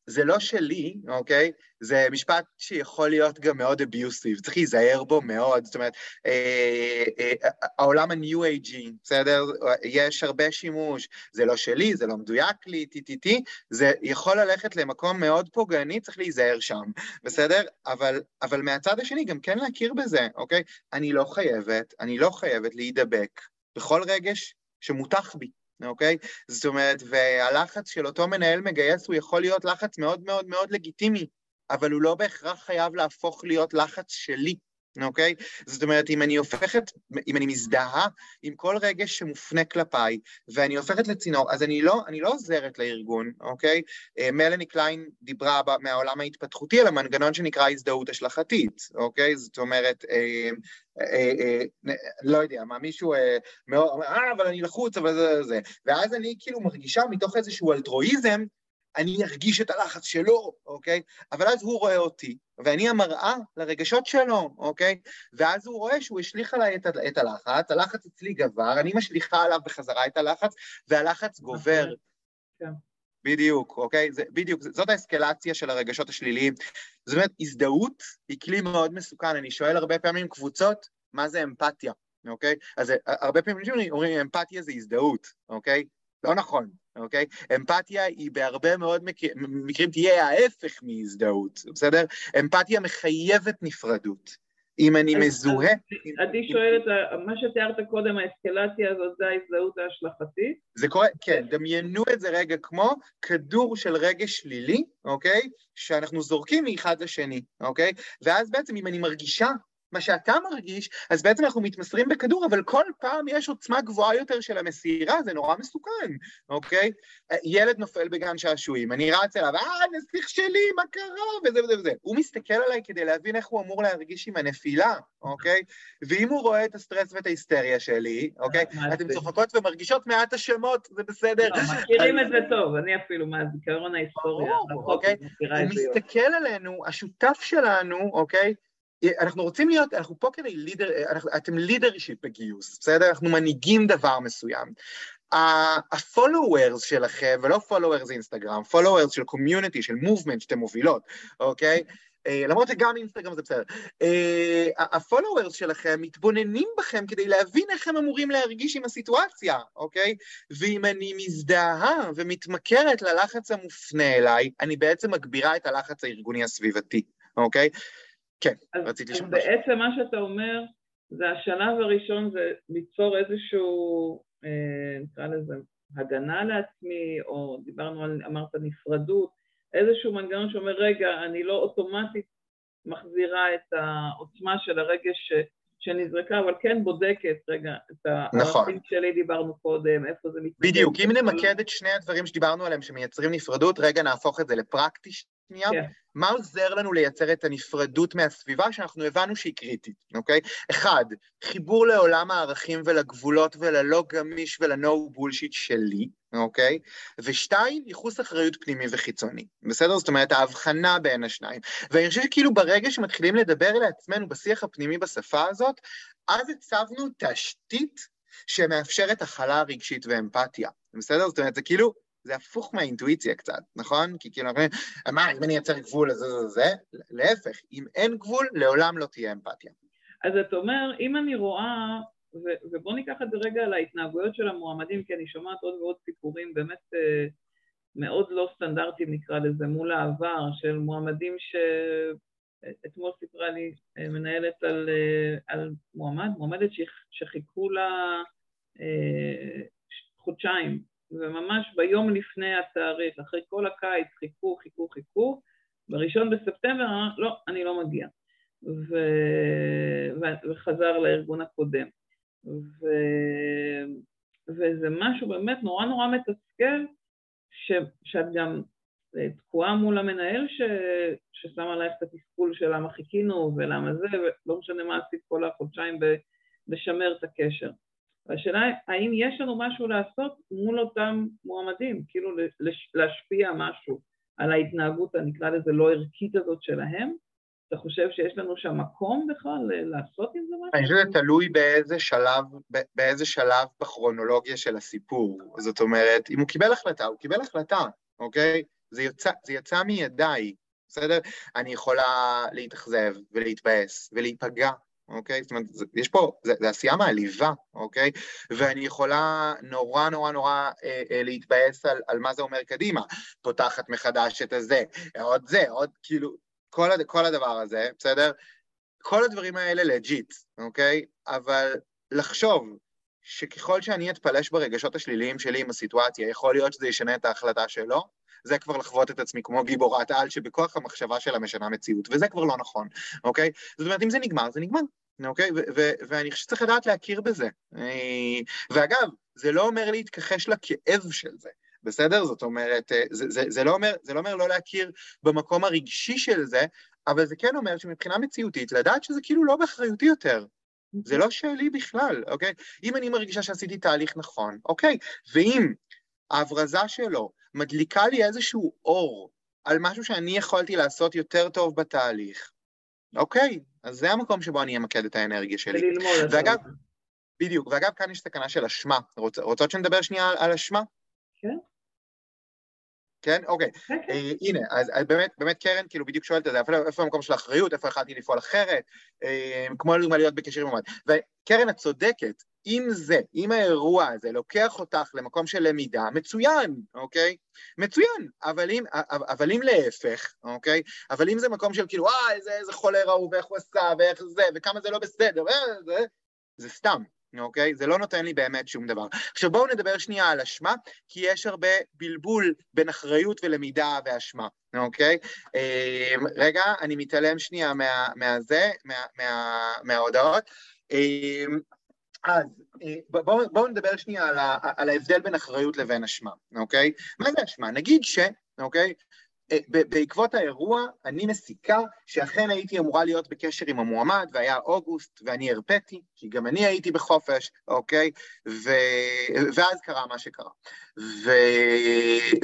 זה לא שלי, אוקיי? זה משפט שיכול להיות גם מאוד אביוסיב, צריך להיזהר בו מאוד, זאת אומרת, אה, אה, העולם age, בסדר? יש הרבה שימוש, זה לא שלי, זה לא מדויק לי, טי-טי-טי, זה יכול ללכת למקום מאוד פוגעני, צריך להיזהר שם, בסדר? אבל, אבל מהצד השני, גם כן להכיר בזה, אוקיי? אני לא חייבת, אני לא חייבת להידבק בכל רגש שמותח בי. אוקיי? זאת אומרת, והלחץ של אותו מנהל מגייס הוא יכול להיות לחץ מאוד מאוד מאוד לגיטימי, אבל הוא לא בהכרח חייב להפוך להיות לחץ שלי. אוקיי? זאת אומרת, אם אני הופכת, אם אני מזדהה עם כל רגש שמופנה כלפיי, ואני הופכת לצינור, אז אני לא, אני לא עוזרת לארגון, אוקיי? אה, מלאני קליין דיברה מהעולם ההתפתחותי על המנגנון שנקרא הזדהות השלכתית, אוקיי? זאת אומרת, אה, אה, אה, לא יודע מה, מישהו אה, אומר, אה, אבל אני לחוץ, אבל זה זה. ואז אני כאילו מרגישה מתוך איזשהו אלטרואיזם, אני ארגיש את הלחץ שלו, אוקיי? אבל אז הוא רואה אותי, ואני המראה לרגשות שלו, אוקיי? ואז הוא רואה שהוא השליך עליי את, את הלחץ, הלחץ אצלי גבר, אני משליכה עליו בחזרה את הלחץ, והלחץ גובר. כן. בדיוק, אוקיי? זה, בדיוק, זאת האסקלציה של הרגשות השליליים. זאת אומרת, הזדהות היא כלי מאוד מסוכן. אני שואל הרבה פעמים קבוצות, מה זה אמפתיה, אוקיי? אז הרבה פעמים אומרים, אמפתיה זה הזדהות, אוקיי? לא נכון, אוקיי? אמפתיה היא בהרבה מאוד מקרים, מקרים תהיה ההפך מהזדהות, בסדר? אמפתיה מחייבת נפרדות. אם אני מזוהה... עדי שואלת, מה שתיארת קודם, האסקלציה הזאת זה ההזדהות ההשלכתית? זה קורה, כן, דמיינו את זה רגע כמו כדור של רגש שלילי, אוקיי? שאנחנו זורקים מאחד לשני, אוקיי? ואז בעצם אם אני מרגישה מה שאתה מרגיש, אז בעצם אנחנו מתמסרים בכדור, אבל כל פעם יש עוצמה גבוהה יותר של המסירה, זה נורא מסוכן, אוקיי? ילד נופל בגן שעשועים, אני רץ אליו, אה, נסיך שלי, מה קרה? וזה וזה וזה. הוא מסתכל עליי כדי להבין איך הוא אמור להרגיש עם הנפילה, אוקיי? ואם הוא רואה את הסטרס ואת ההיסטריה שלי, אוקיי? אתם צוחקות ומרגישות מעט אשמות, זה בסדר. לא, מכירים את זה טוב, אני אפילו מהזיכרון ההיסטוריה. אוקיי? הוא מסתכל עלינו, השותף שלנו, אוקיי? אנחנו רוצים להיות, אנחנו פה כדי leader, אתם leadership בגיוס, בסדר? אנחנו מנהיגים דבר מסוים. ה followers שלכם, ולא followers אינסטגרם, followers של community, של movement שאתם מובילות, אוקיי? אה, למרות שגם אינסטגרם זה בסדר. אה, הפולוורס שלכם מתבוננים בכם כדי להבין איך הם אמורים להרגיש עם הסיטואציה, אוקיי? ואם אני מזדהה ומתמכרת ללחץ המופנה אליי, אני בעצם מגבירה את הלחץ הארגוני הסביבתי, אוקיי? כן, אז, רציתי אז לשאול. בעצם מה שאתה אומר, זה השלב הראשון זה ליצור איזשהו, אה, נקרא לזה, הגנה לעצמי, או דיברנו על, אמרת נפרדות, איזשהו מנגנון שאומר, רגע, אני לא אוטומטית מחזירה את העוצמה של הרגש ש, שנזרקה, אבל כן בודקת, רגע, את נכון. הערכים שלי דיברנו קודם, איפה זה מתנגד. בדיוק, אם וכל- נמקד את שני הדברים שדיברנו עליהם שמייצרים נפרדות, רגע נהפוך את זה לפרקטי שנייה. כן. מה עוזר לנו לייצר את הנפרדות מהסביבה שאנחנו הבנו שהיא קריטית, אוקיי? אחד, חיבור לעולם הערכים ולגבולות וללא גמיש ולנו בולשיט שלי, אוקיי? ושתיים, ייחוס אחריות פנימי וחיצוני, בסדר? זאת אומרת, ההבחנה בין השניים. ואני חושב שכאילו ברגע שמתחילים לדבר לעצמנו בשיח הפנימי בשפה הזאת, אז הצבנו תשתית שמאפשרת הכלה רגשית ואמפתיה, בסדר? זאת אומרת, זה כאילו, זה הפוך מהאינטואיציה קצת, נכון? כי כאילו, מה, אם אני אייצר גבול, אז זה זה זה? להפך, אם אין גבול, לעולם לא תהיה אמפתיה. אז אתה אומר, אם אני רואה, ו- ובוא ניקח את זה רגע על ההתנהגויות של המועמדים, כי אני שומעת עוד ועוד סיפורים באמת אה, מאוד לא סטנדרטיים, נקרא לזה, מול העבר, של מועמדים ש... אתמול סיפרה לי אה, מנהלת על, אה, על מועמד, מועמדת שח- שחיכו לה חודשיים, וממש ביום לפני התאריך, אחרי כל הקיץ, חיכו, חיכו, חיכו, בראשון בספטמבר, אמר, לא, אני לא מגיע. ו... ו- וחזר לארגון הקודם. ו... וזה משהו באמת נורא נורא מתסכל, ש... שאת גם אה, תקועה מול המנהל ש... ששם עלייך את התסכול של למה חיכינו ולמה זה, ולא משנה מה עשית כל החודשיים ב... לשמר את הקשר. והשאלה האם יש לנו משהו לעשות מול אותם מועמדים, כאילו להשפיע משהו על ההתנהגות, הנקרא לזה לא ערכית הזאת שלהם? אתה חושב שיש לנו שם מקום בכלל לעשות עם זה משהו? אני חושב שזה תלוי באיזה שלב, באיזה שלב בכרונולוגיה של הסיפור. זאת אומרת, אם הוא קיבל החלטה, הוא קיבל החלטה, אוקיי? זה יצא, זה יצא מידיי, בסדר? אני יכולה להתאכזב ולהתבאס ולהיפגע, אוקיי? זאת אומרת, יש פה, זה, זה עשייה מעליבה, אוקיי? ואני יכולה נורא נורא נורא אה, אה, להתבאס על, על מה זה אומר קדימה. פותחת מחדש את הזה, עוד זה, עוד כאילו, כל, הד, כל הדבר הזה, בסדר? כל הדברים האלה לג'יט, אוקיי? אבל לחשוב שככל שאני אתפלש ברגשות השליליים שלי עם הסיטואציה, יכול להיות שזה ישנה את ההחלטה שלו, זה כבר לחוות את עצמי כמו גיבורת על שבכוח המחשבה שלה משנה מציאות, וזה כבר לא נכון, אוקיי? זאת אומרת, אם זה נגמר, זה נגמר, אוקיי? ואני חושב שצריך לדעת להכיר בזה. אה, ואגב, זה לא אומר להתכחש לכאב של זה. בסדר? זאת אומרת, אה, זה, זה, זה, לא אומר, זה לא אומר לא להכיר במקום הרגשי של זה, אבל זה כן אומר שמבחינה מציאותית, לדעת שזה כאילו לא באחריותי יותר. זה לא שלי בכלל, אוקיי? אם אני מרגישה שעשיתי תהליך נכון, אוקיי, ואם ההברזה שלו מדליקה לי איזשהו אור על משהו שאני יכולתי לעשות יותר טוב בתהליך, אוקיי, אז זה המקום שבו אני אמקד את האנרגיה שלי. וללמוד. ואגב. בדיוק, ואגב, כאן יש סכנה של אשמה. רוצ, רוצות שנדבר שנייה על, על אשמה? כן. כן? אוקיי. כן, כן. אה, הנה, אז אז באמת, באמת קרן כאילו בדיוק שואלת את זה, איפה איפה המקום של האחריות, איפה יכלתי לפעול אחרת, אה, כמו לדוגמה להיות בקשר עם המועמד. וקרן, את צודקת, אם זה, אם האירוע הזה לוקח אותך למקום של למידה, מצוין, אוקיי? מצוין, אבל אם, אבל אם להפך, אוקיי? אבל אם זה מקום של כאילו, אה, איזה, איזה חולר ההוא, ואיך הוא עשה, ואיך זה, וכמה זה לא בסדר, אה, זה, זה סתם. אוקיי? זה לא נותן לי באמת שום דבר. עכשיו בואו נדבר שנייה על אשמה, כי יש הרבה בלבול בין אחריות ולמידה ואשמה, אוקיי? אה, רגע, אני מתעלם שנייה מה, מהזה, מה, מה, מההודעות. אה, אז אה, בואו בוא נדבר שנייה על, ה, על ההבדל בין אחריות לבין אשמה, אוקיי? מה זה אשמה? נגיד ש, אוקיי? אה, בעקבות האירוע אני מסיקה שאכן הייתי אמורה להיות בקשר עם המועמד והיה אוגוסט ואני הרפאתי, כי גם אני הייתי בחופש, אוקיי? ו... ואז קרה מה שקרה. ו...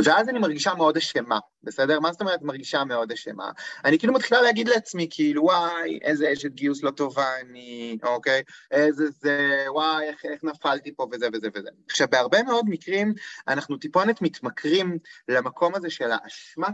ואז אני מרגישה מאוד אשמה, בסדר? מה זאת אומרת מרגישה מאוד אשמה? אני כאילו מתחילה להגיד לעצמי, כאילו, וואי, איזה אשת גיוס לא טובה אני, אוקיי? איזה זה, וואי, איך, איך נפלתי פה וזה וזה וזה. עכשיו, בהרבה מאוד מקרים אנחנו טיפונת מתמכרים למקום הזה של האשמה,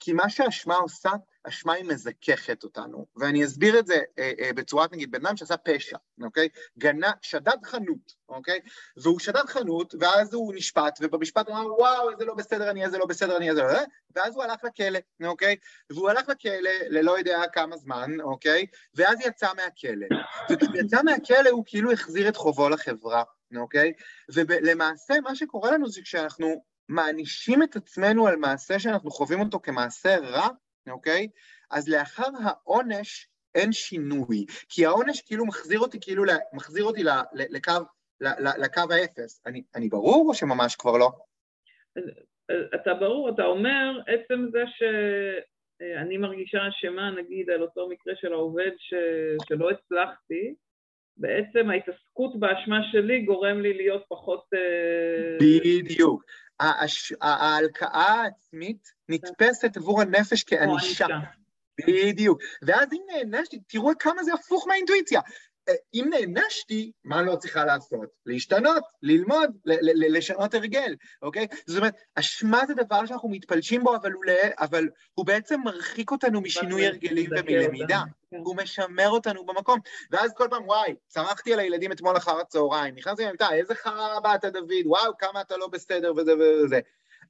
כי מה שהאשמה עושה, אשמה היא מזככת אותנו, ואני אסביר את זה אה, אה, בצורת נגיד בן אדם שעשה פשע, אוקיי? גנה, שדד חנות, אוקיי? והוא שדד חנות, ואז הוא נשפט, ובמשפט הוא אמר, וואו, איזה לא בסדר אני, איזה לא בסדר אני, איזה לא... ואז הוא הלך לכלא, אוקיי? והוא הלך לכלא ללא יודע כמה זמן, אוקיי? ואז יצא מהכלא. וכשהוא יצא מהכלא הוא כאילו החזיר את חובו לחברה, אוקיי? ולמעשה מה שקורה לנו זה כשאנחנו מענישים את עצמנו על מעשה שאנחנו חווים אותו כמעשה רע, אוקיי? אז לאחר העונש אין שינוי, כי העונש כאילו מחזיר אותי, כאילו מחזיר אותי לקו, לקו האפס. אני, אני ברור או שממש כבר לא? אתה ברור, אתה אומר, עצם זה שאני מרגישה אשמה, נגיד, על אותו מקרה של העובד ש... שלא הצלחתי, בעצם ההתעסקות באשמה שלי גורם לי להיות פחות... אה, בדיוק. ההלקאה העצמית נתפסת עבור הנפש כענישה. בדיוק. ואז אם נענשתי, תראו כמה זה הפוך מהאינטואיציה. אם נענשתי, מה לא צריכה לעשות? להשתנות, ללמוד, לשנות הרגל, אוקיי? זאת אומרת, אשמה זה דבר שאנחנו מתפלשים בו, אבל הוא, אבל הוא בעצם מרחיק אותנו משינוי הרגלים ומלמידה. כן. הוא משמר אותנו במקום. ואז כל פעם, וואי, צמחתי על הילדים אתמול אחר הצהריים, נכנסתי למיטה, איזה חרא באת, דוד, וואו, כמה אתה לא בסדר וזה וזה.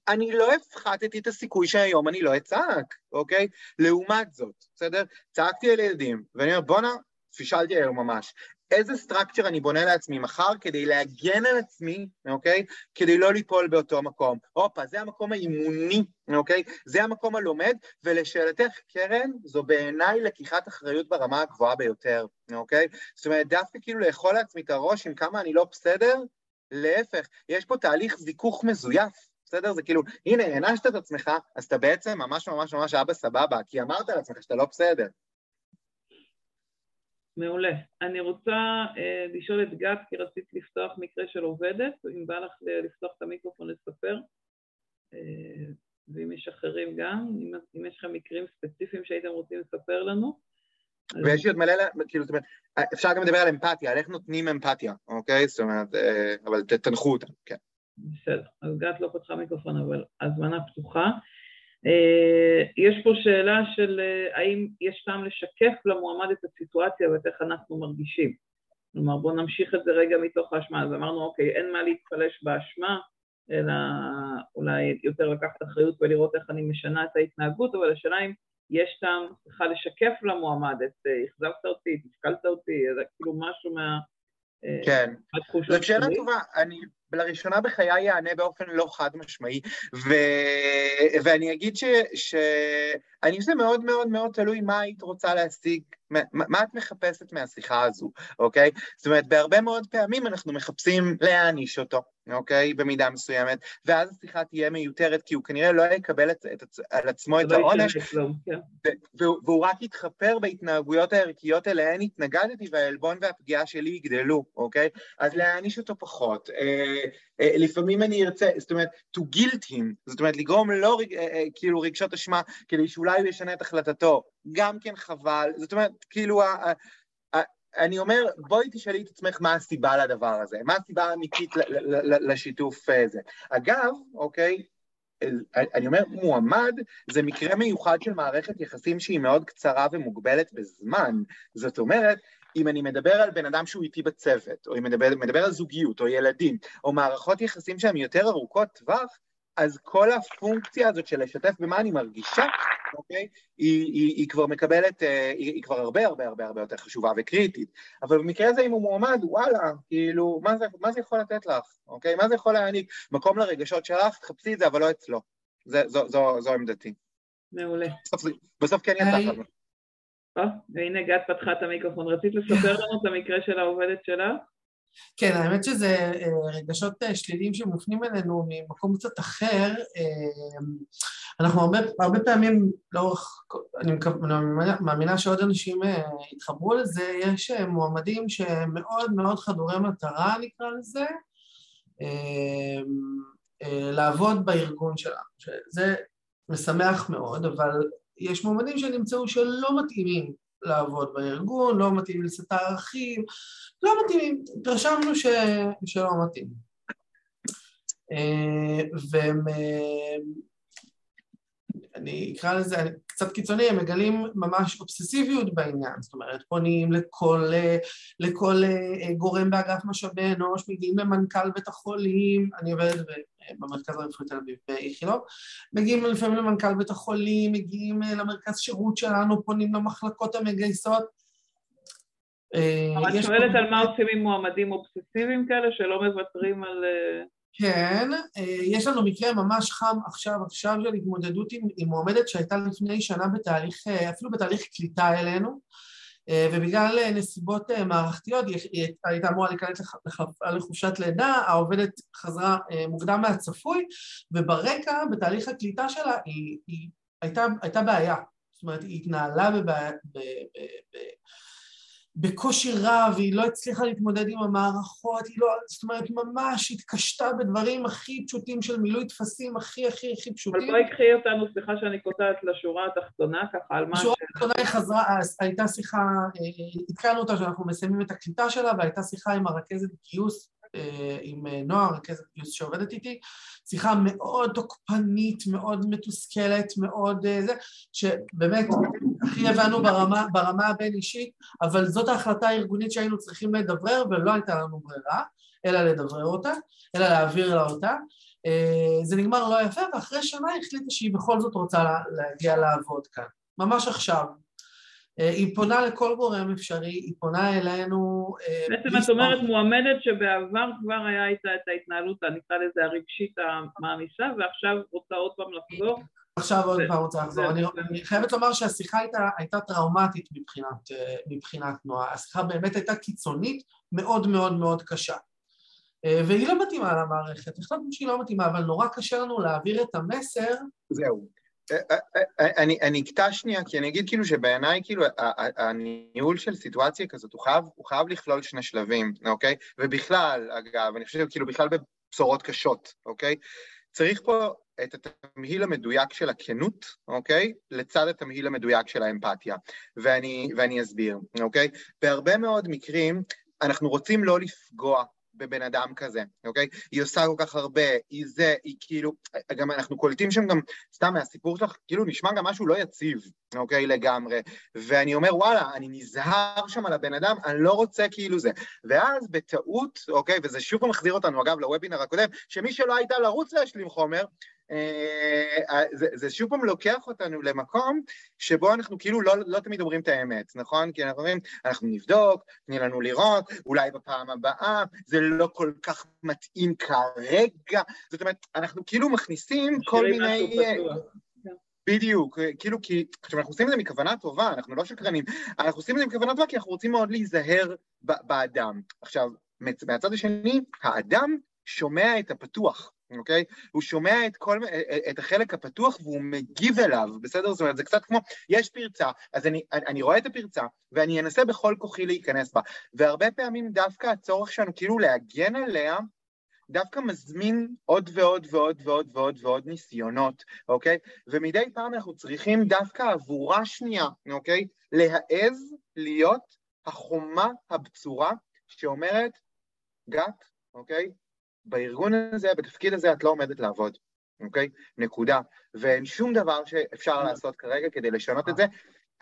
אני לא הפחתתי את הסיכוי שהיום אני לא אצעק, אוקיי? לעומת זאת, בסדר? צעקתי על ילדים, ואני אומר, בואנה, פישלתי היום ממש. איזה סטרקצ'ר אני בונה לעצמי מחר כדי להגן על עצמי, אוקיי? כדי לא ליפול באותו מקום. הופה, זה המקום האימוני, אוקיי? זה המקום הלומד, ולשאלתך, קרן, זו בעיניי לקיחת אחריות ברמה הגבוהה ביותר, אוקיי? זאת אומרת, דווקא כאילו לאכול לעצמי את הראש עם כמה אני לא בסדר, להפך, יש פה תהליך זיכוך מזויף, בסדר? זה כאילו, הנה, הענשת את עצמך, אז אתה בעצם ממש ממש ממש אבא סבבה, כי אמרת לעצמך שאתה לא בסדר. מעולה. אני רוצה אה, לשאול את גת, כי רצית לפתוח מקרה של עובדת, אם בא לך לפתוח את המיקרופון לספר, אה, ואם יש אחרים גם, אם, אם יש לכם מקרים ספציפיים שהייתם רוצים לספר לנו. ויש לי עוד מלא, כאילו, זאת אומרת, אפשר גם לדבר על אמפתיה, על איך נותנים אמפתיה, אוקיי? זאת אומרת, אה, אבל תנחו אותה, כן. בסדר, אז גת לא פתחה מיקרופון, אבל הזמנה פתוחה. אה, יש פה שאלה של אה, האם יש טעם לשקף למועמד את הסיטואציה ואת איך אנחנו מרגישים. כלומר, בואו נמשיך את זה רגע מתוך האשמה. אז אמרנו, אוקיי, אין מה להתפלש באשמה, אלא אולי יותר לקחת אחריות ולראות איך אני משנה את ההתנהגות, אבל השאלה אם יש טעם, צריכה לשקף למועמד את אה, אכזבת אותי, תשקלת אותי, זה כאילו משהו מה... כן, זאת שאלה טובה. אני לראשונה בחיי אענה באופן לא חד משמעי, ו... ואני אגיד ש... ש... אני חושב מאוד מאוד מאוד תלוי מה היית רוצה להשיג, מה, מה את מחפשת מהשיחה הזו, אוקיי? זאת אומרת, בהרבה מאוד פעמים אנחנו מחפשים להעניש אותו, אוקיי? במידה מסוימת, ואז השיחה תהיה מיותרת, כי הוא כנראה לא יקבל את, את, על עצמו את לא העונש, כן. והוא, והוא רק יתחפר בהתנהגויות הערכיות אליהן התנגדתי, והעלבון והפגיעה שלי יגדלו, אוקיי? אז להעניש אותו פחות. אה, אה, לפעמים אני ארצה, זאת אומרת, to guilt him, זאת אומרת, לגרום לו אה, כאילו רגשות אשמה, כדי שאולי הוא ישנה את החלטתו, גם כן חבל, זאת אומרת, כאילו, אני אומר, בואי תשאלי את עצמך מה הסיבה לדבר הזה, מה הסיבה האמיתית לשיתוף הזה. אגב, אוקיי, אני אומר, מועמד זה מקרה מיוחד של מערכת יחסים שהיא מאוד קצרה ומוגבלת בזמן. זאת אומרת, אם אני מדבר על בן אדם שהוא איתי בצוות, או אם מדבר, מדבר על זוגיות, או ילדים, או מערכות יחסים שהן יותר ארוכות טווח, אז כל הפונקציה הזאת של לשתף במה אני מרגישה, אוקיי? היא, היא, היא כבר מקבלת, אה, היא, היא כבר הרבה הרבה הרבה הרבה יותר חשובה וקריטית. אבל במקרה הזה אם הוא מועמד, וואלה, כאילו, מה זה, מה זה יכול לתת לך, אוקיי? מה זה יכול להעניק? מקום לרגשות שלך, תחפשי את זה, אבל לא אצלו. זה, זו, זו, זו עמדתי. מעולה. בסוף, בסוף כן יצא לך. והנה גת פתחה את המיקרופון. רצית לספר לנו את המקרה של העובדת שלה? כן, האמת שזה אה, רגשות אה, שליליים שמופנים אלינו ממקום קצת אחר. אה, אנחנו הרבה, הרבה פעמים לאורך, אני, אני מאמינה שעוד אנשים יתחברו לזה, יש מועמדים שהם מאוד מאוד חדורי מטרה נקרא לזה, לעבוד בארגון שלנו, שזה משמח מאוד, אבל יש מועמדים שנמצאו שלא מתאימים לעבוד בארגון, לא מתאים לסת הערכים, לא מתאימים, התרשמנו ש... שלא מתאים. אה, והם... אה, אני אקרא לזה קצת קיצוני, הם מגלים ממש אובססיביות בעניין, זאת אומרת, פונים לכל, לכל גורם באגף משאבי אנוש, מגיעים למנכ"ל בית החולים, אני עובדת במרכז הרפואי תל אביב באיכילוב, מגיעים לפעמים למנכ"ל בית החולים, מגיעים למרכז שירות שלנו, פונים למחלקות המגייסות. את שואלת על מה עושים עם מועמדים אובססיביים כאלה שלא מוותרים על... כן, יש לנו מקרה ממש חם עכשיו, עכשיו של התמודדות עם, עם מועמדת שהייתה לפני שנה בתהליך, אפילו בתהליך קליטה אלינו, ובגלל נסיבות מערכתיות היא הייתה אמורה להיכנס לחופשת לידה, העובדת חזרה מוקדם מהצפוי, וברקע, בתהליך הקליטה שלה, היא, היא הייתה, הייתה בעיה. זאת אומרת, היא התנהלה בבעיה, ב, ב, ב, בקושי רב, היא לא הצליחה להתמודד עם המערכות, היא לא, זאת אומרת, ממש התקשתה בדברים הכי פשוטים של מילוי טפסים, הכי הכי הכי פשוטים. אבל בואי קחי אותנו, סליחה שאני קוטעת לשורה התחתונה, ככה, על מה... בשורה התחתונה היא חזרה, הייתה שיחה, עדכנו אותה שאנחנו מסיימים את הקליטה שלה, והייתה שיחה עם הרכזת גיוס, עם נועה, רכזת גיוס שעובדת איתי, שיחה מאוד תוקפנית, מאוד מתוסכלת, מאוד זה, שבאמת הכי הבנו ברמה, ברמה הבין-אישית, אבל זאת ההחלטה הארגונית שהיינו צריכים לדברר, ולא הייתה לנו ברירה, אלא לדברר אותה, אלא להעביר לה אותה. זה נגמר לא יפה, ואחרי שנה החליטה שהיא בכל זאת רוצה להגיע לעבוד כאן. ממש עכשיו. היא פונה לכל גורם אפשרי, היא פונה אלינו... בעצם את אומרת מועמדת שבעבר כבר היה איתה את ההתנהלות, נקרא לזה הרגשית המעמיסה, ועכשיו רוצה עוד פעם לחזור. עכשיו עוד פעם רוצה לחזור. אני חייבת לומר שהשיחה הייתה טראומטית מבחינת נועה. השיחה באמת הייתה קיצונית, מאוד מאוד מאוד קשה. והיא לא מתאימה למערכת, החלטנו שהיא לא מתאימה, אבל נורא קשה לנו להעביר את המסר. זהו. אני, אני אקטע שנייה, כי אני אגיד כאילו שבעיניי כאילו הניהול של סיטואציה כזאת הוא חייב, הוא חייב לכלול שני שלבים, אוקיי? ובכלל, אגב, אני חושב כאילו בכלל בבשורות קשות, אוקיי? צריך פה את התמהיל המדויק של הכנות, אוקיי? לצד התמהיל המדויק של האמפתיה. ואני, ואני אסביר, אוקיי? בהרבה מאוד מקרים אנחנו רוצים לא לפגוע בבן אדם כזה, אוקיי? היא עושה כל כך הרבה, היא זה, היא כאילו, גם אנחנו קולטים שם גם, סתם מהסיפור שלך, כאילו נשמע גם משהו לא יציב, אוקיי? לגמרי. ואני אומר, וואלה, אני נזהר שם על הבן אדם, אני לא רוצה כאילו זה. ואז בטעות, אוקיי, וזה שוב מחזיר אותנו, אגב, לוובינר הקודם, שמי שלא הייתה לרוץ להשלים חומר, זה, זה שוב פעם לוקח אותנו למקום שבו אנחנו כאילו לא, לא תמיד אומרים את האמת, נכון? כי אנחנו אומרים, אנחנו נבדוק, תני לנו לראות, אולי בפעם הבאה, זה לא כל כך מתאים כרגע, זאת אומרת, אנחנו כאילו מכניסים כל מיני... בדיוק, כאילו כי, עכשיו אנחנו עושים את זה מכוונה טובה, אנחנו לא שקרנים, אנחנו עושים את זה מכוונה טובה כי אנחנו רוצים מאוד להיזהר באדם. עכשיו, מהצד השני, האדם שומע את הפתוח, אוקיי? הוא שומע את, כל, את החלק הפתוח והוא מגיב אליו, בסדר? זאת אומרת, זה קצת כמו, יש פרצה, אז אני, אני רואה את הפרצה ואני אנסה בכל כוחי להיכנס בה. והרבה פעמים דווקא הצורך שלנו כאילו להגן עליה, דווקא מזמין עוד ועוד ועוד ועוד ועוד ועוד ניסיונות, אוקיי? ומדי פעם אנחנו צריכים דווקא עבורה שנייה, אוקיי? להעז להיות החומה הבצורה שאומרת, גת, אוקיי? בארגון הזה, בתפקיד הזה, את לא עומדת לעבוד, אוקיי? נקודה. ואין שום דבר שאפשר לעשות כרגע כדי לשנות את זה.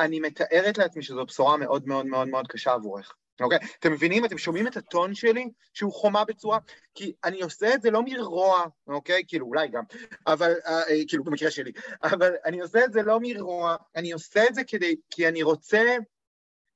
אני מתארת לעצמי שזו בשורה מאוד מאוד מאוד מאוד קשה עבורך. אוקיי? אתם מבינים? אתם שומעים את הטון שלי שהוא חומה בצורה? כי אני עושה את זה לא מרוע, אוקיי? כאילו, אולי גם, אבל, אה, כאילו, במקרה שלי, אבל אני עושה את זה לא מרוע, אני עושה את זה כדי, כי אני רוצה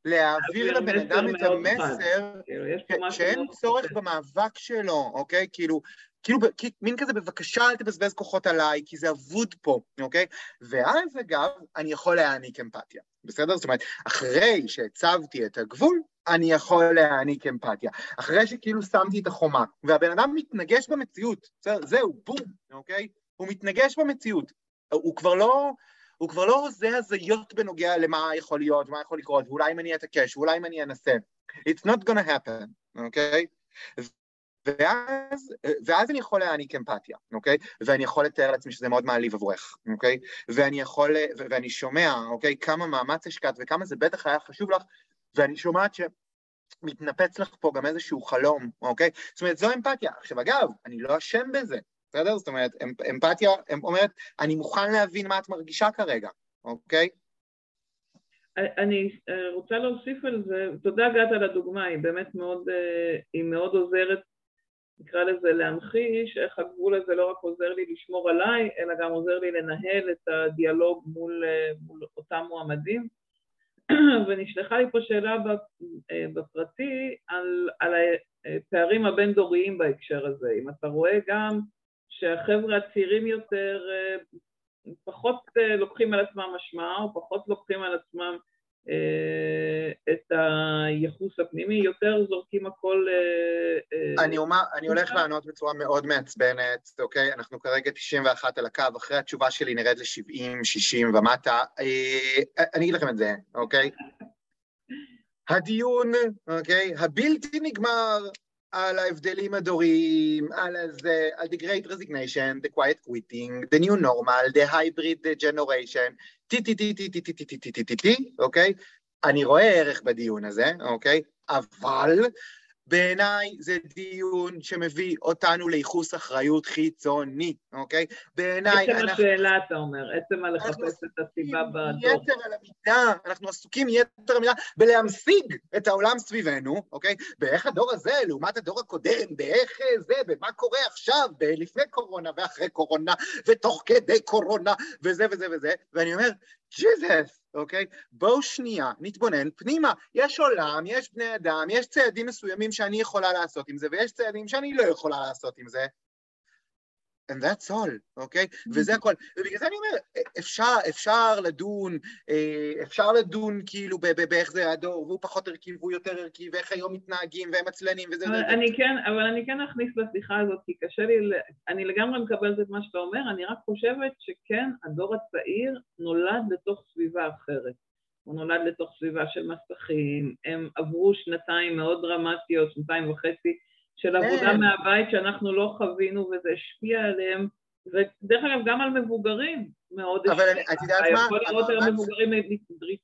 להעביר לבן אדם את המסר כאילו, שאין צורך במאבק שלו, אוקיי? כאילו, כאילו, מין כזה, בבקשה אל תבזבז כוחות עליי, כי זה אבוד פה, אוקיי? ואז, אגב, אני יכול להעניק אמפתיה, בסדר? זאת אומרת, אחרי שהצבתי את הגבול, אני יכול להעניק אמפתיה. אחרי שכאילו שמתי את החומה, והבן אדם מתנגש במציאות, בסדר? זהו, בום, אוקיי? הוא מתנגש במציאות. הוא כבר לא... הוא כבר לא עושה הזיות בנוגע למה יכול להיות, מה יכול לקרות, ואולי אם אני אתעקש, ואולי אם אני אנסה. It's not gonna happen, אוקיי? Okay? ואז, ואז אני יכול להעניק אמפתיה, אוקיי? ואני יכול לתאר לעצמי שזה מאוד מעליב עבורך, אוקיי? ואני יכול, ואני שומע, אוקיי? כמה מאמץ השקעת וכמה זה בטח היה חשוב לך, ואני שומעת ש... מתנפץ לך פה גם איזשהו חלום, אוקיי? זאת אומרת, זו אמפתיה. עכשיו, אגב, אני לא אשם בזה, בסדר? זאת אומרת, אמפ, אמפתיה אומרת, אני מוכן להבין מה את מרגישה כרגע, אוקיי? אני אה, רוצה להוסיף על זה, תודה גת על הדוגמה, היא באמת מאוד, אה, היא מאוד עוזרת, נקרא לזה להמחיש איך הגבול הזה לא רק עוזר לי לשמור עליי, אלא גם עוזר לי לנהל את הדיאלוג מול, אה, מול אותם מועמדים. (clears throat) ונשלחה לי פה שאלה בפרטי על, על הפערים הבין-דוריים בהקשר הזה. אם אתה רואה גם שהחבר'ה הצעירים יותר פחות אה, לוקחים על עצמם אשמה, או פחות לוקחים על עצמם אה, את הייחוס הפנימי, יותר זורקים הכל... אה, אני אומר, אני הולך לענות בצורה מאוד מעצבנת, אוקיי? אנחנו כרגע 91 על הקו, אחרי התשובה שלי נרד ל-70, 60 ומטה. אני אגיד לכם את זה, אוקיי? (laughs) הדיון, אוקיי? הבלתי נגמר על ההבדלים הדוריים, על הזה, על the great resignation, the quiet quitting, the new normal, the hybrid generation, טי טי טי טי טי טי טי טי טי טי טי אוקיי? אני רואה ערך בדיון הזה, אוקיי? אבל בעיניי זה דיון שמביא אותנו לייחוס אחריות חיצוני, אוקיי? בעיניי... עצם אנחנו... השאלה, אתה אומר, עצם הלחפש את הסיבה בדוח. יתר על המידה, אנחנו עסוקים יתר על המידה בלהמשיג את העולם סביבנו, אוקיי? באיך הדור הזה לעומת הדור הקודם, באיך זה, במה קורה עכשיו, לפני קורונה ואחרי קורונה, ותוך כדי קורונה, וזה וזה וזה, ואני אומר, ג'יזוס, אוקיי? בואו שנייה, נתבונן פנימה. יש עולם, יש בני אדם, יש צעדים מסוימים שאני יכולה לעשות עם זה, ויש צעדים שאני לא יכולה לעשות עם זה. And that's all, אוקיי? Okay? Mm-hmm. וזה הכל. ובגלל זה אני אומר, אפשר, אפשר לדון, אה, אפשר לדון כאילו באיך זה הדור, והוא פחות ערכי והוא יותר ערכי, ואיך היום מתנהגים, והם עצלנים וזה וזה. אני כן, אבל אני כן אכניס לשיחה הזאת, כי קשה לי, אני לגמרי מקבלת את מה שאתה אומר, אני רק חושבת שכן, הדור הצעיר נולד לתוך סביבה אחרת. הוא נולד לתוך סביבה של מסכים, הם עברו שנתיים מאוד דרמטיות, שנתיים וחצי, של עבודה. מהבית שאנחנו לא חווינו וזה השפיע עליהם, ודרך אגב גם על מבוגרים מאוד השפיע. אבל את יודעת מה? יכול לראות היום מבוגרים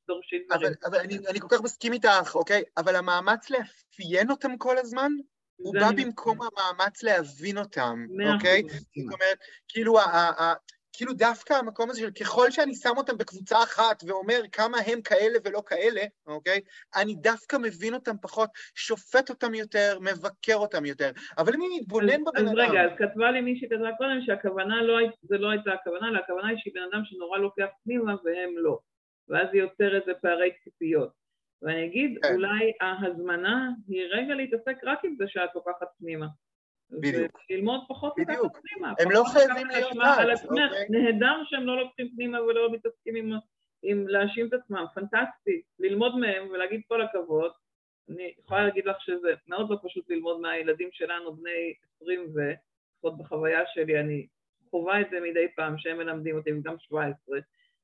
דורשים דברים. אבל אני, אני כל כך מסכים איתך, אוקיי? אבל המאמץ לאפיין אותם כל הזמן, הוא בא במקום המאמץ להבין אותם, אוקיי? זאת אומרת, כאילו כאילו דווקא המקום הזה של ככל שאני שם אותם בקבוצה אחת ואומר כמה הם כאלה ולא כאלה, אוקיי? אני דווקא מבין אותם פחות, שופט אותם יותר, מבקר אותם יותר. אבל אם אני מתבונן בבן אדם... אז רגע, אז כתבה לי מישהי כתבה קודם שהכוונה לא, זה לא הייתה הכוונה, אלא הכוונה היא שהיא בן אדם שנורא לוקח פנימה והם לא. ואז היא יוצרת איזה פערי ציפיות. ואני אגיד, כן. אולי ההזמנה היא רגע להתעסק רק עם זה שאת לוקחת פנימה. בדיוק. ללמוד פחות לקחת פנימה. הם לא חייבים אז. אוקיי. נהדר שהם לא לוקחים פנימה ולא מתעסקים עם, עם להאשים את עצמם, פנטסטי. ללמוד מהם ולהגיד כל הכבוד. אני יכולה להגיד לך שזה מאוד לא פשוט ללמוד מהילדים שלנו, בני 20 ו... לפחות בחוויה שלי, אני חווה את זה מדי פעם שהם מלמדים אותי, וגם 17,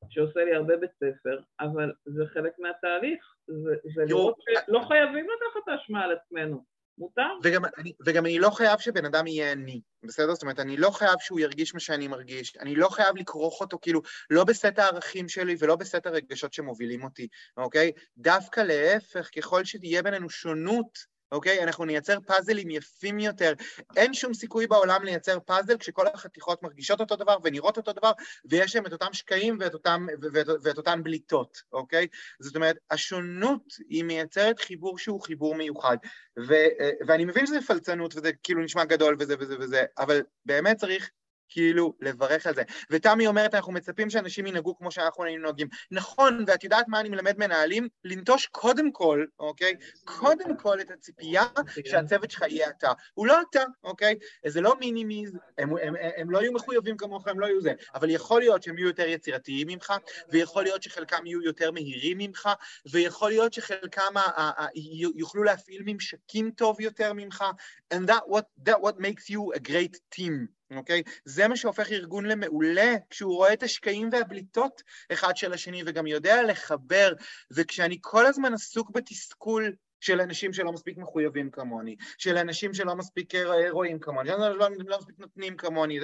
שעושה לי הרבה בית ספר, אבל זה חלק מהתהליך, זה, זה לראות שלא חייבים לקחת את האשמה על עצמנו. מותר. וגם אני, וגם אני לא חייב שבן אדם יהיה אני, בסדר? זאת אומרת, אני לא חייב שהוא ירגיש מה שאני מרגיש, אני לא חייב לכרוך אותו, כאילו, לא בסט הערכים שלי ולא בסט הרגשות שמובילים אותי, אוקיי? דווקא להפך, ככל שתהיה בינינו שונות, אוקיי? אנחנו נייצר פאזלים יפים יותר. אין שום סיכוי בעולם לייצר פאזל כשכל החתיכות מרגישות אותו דבר ונראות אותו דבר, ויש להם את אותם שקעים ואת, אותם, ואת, ואת אותן בליטות, אוקיי? זאת אומרת, השונות היא מייצרת חיבור שהוא חיבור מיוחד. ו, ואני מבין שזה פלצנות וזה כאילו נשמע גדול וזה וזה וזה, אבל באמת צריך כאילו לברך על זה. ותמי אומרת, אנחנו מצפים שאנשים ינהגו כמו שאנחנו היינו נוהגים. נכון, ואת יודעת מה אני מלמד מנהלים? לנטוש קודם כל, אוקיי? קודם כל את הציפייה שהצוות שלך יהיה אתה. הוא לא אתה, אוקיי? זה לא מינימיז, הם, הם, הם, הם לא יהיו מחויבים כמוך, הם לא יהיו זה. אבל יכול להיות שהם יהיו יותר יצירתיים ממך, ויכול להיות שחלקם יהיו יותר מהירים ממך, ויכול להיות שחלקם יוכלו להפעיל ממשקים טוב יותר ממך, and that what, that what makes you a great team. אוקיי? זה מה שהופך ארגון למעולה, כשהוא רואה את השקעים והבליטות אחד של השני וגם יודע לחבר, וכשאני כל הזמן עסוק בתסכול של אנשים שלא מספיק מחויבים כמוני, של אנשים שלא מספיק אה, רואים כמוני, שלא לא, לא מספיק נותנים כמוני,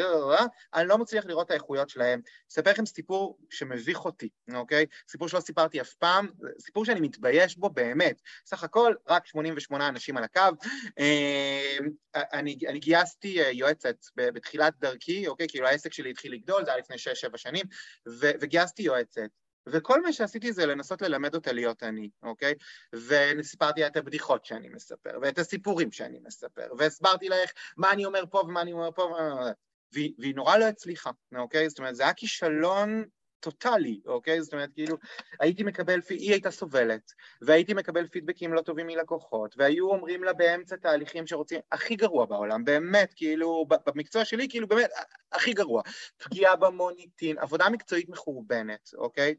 אני לא מצליח לראות את האיכויות שלהם. אספר לכם סיפור שמביך אותי, אוקיי? סיפור שלא סיפרתי אף פעם, סיפור שאני מתבייש בו באמת. סך הכל, רק 88 אנשים על הקו. אה, אני, אני גייסתי אה, יועצת בתחילת דרכי, אוקיי? כאילו העסק שלי התחיל לגדול, זה היה לפני 6-7 שנים, וגייסתי יועצת. וכל מה שעשיתי זה לנסות ללמד אותה להיות אני, אוקיי? וסיפרתי את הבדיחות שאני מספר, ואת הסיפורים שאני מספר, והסברתי לה איך, מה אני אומר פה ומה אני אומר פה, והיא, והיא נורא לא הצליחה, אוקיי? זאת אומרת, זה היה כישלון טוטאלי, אוקיי? זאת אומרת, כאילו, הייתי מקבל, היא הייתה סובלת, והייתי מקבל פידבקים לא טובים מלקוחות, והיו אומרים לה באמצע תהליכים שרוצים, הכי גרוע בעולם, באמת, כאילו, במקצוע שלי, כאילו, באמת, הכי גרוע. פגיעה במוניטין, עבודה מקצועית מחורבנת, אוקיי?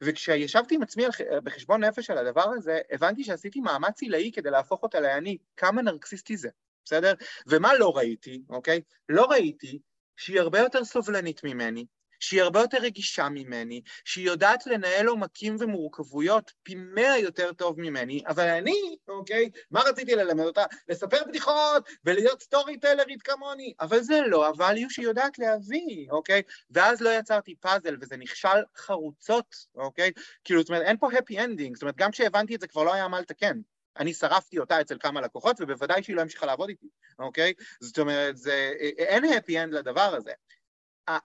וכשישבתי עם עצמי בחשבון נפש על הדבר הזה, הבנתי שעשיתי מאמץ עילאי כדי להפוך אותה לעני, כמה נרקסיסטי זה, בסדר? ומה לא ראיתי, אוקיי? לא ראיתי שהיא הרבה יותר סובלנית ממני, שהיא הרבה יותר רגישה ממני, שהיא יודעת לנהל עומקים ומורכבויות פי מאה יותר טוב ממני, אבל אני, אוקיי, מה רציתי ללמד אותה? לספר בדיחות ולהיות סטורי טלרית כמוני, אבל זה לא הvalue שהיא יודעת להביא, אוקיי? ואז לא יצרתי פאזל וזה נכשל חרוצות, אוקיי? כאילו, זאת אומרת, אין פה happy ending, זאת אומרת, גם כשהבנתי את זה כבר לא היה מה לתקן. אני שרפתי אותה אצל כמה לקוחות, ובוודאי שהיא לא המשיכה לעבוד איתי, אוקיי? זאת אומרת, זה, אין happy end לדבר הזה.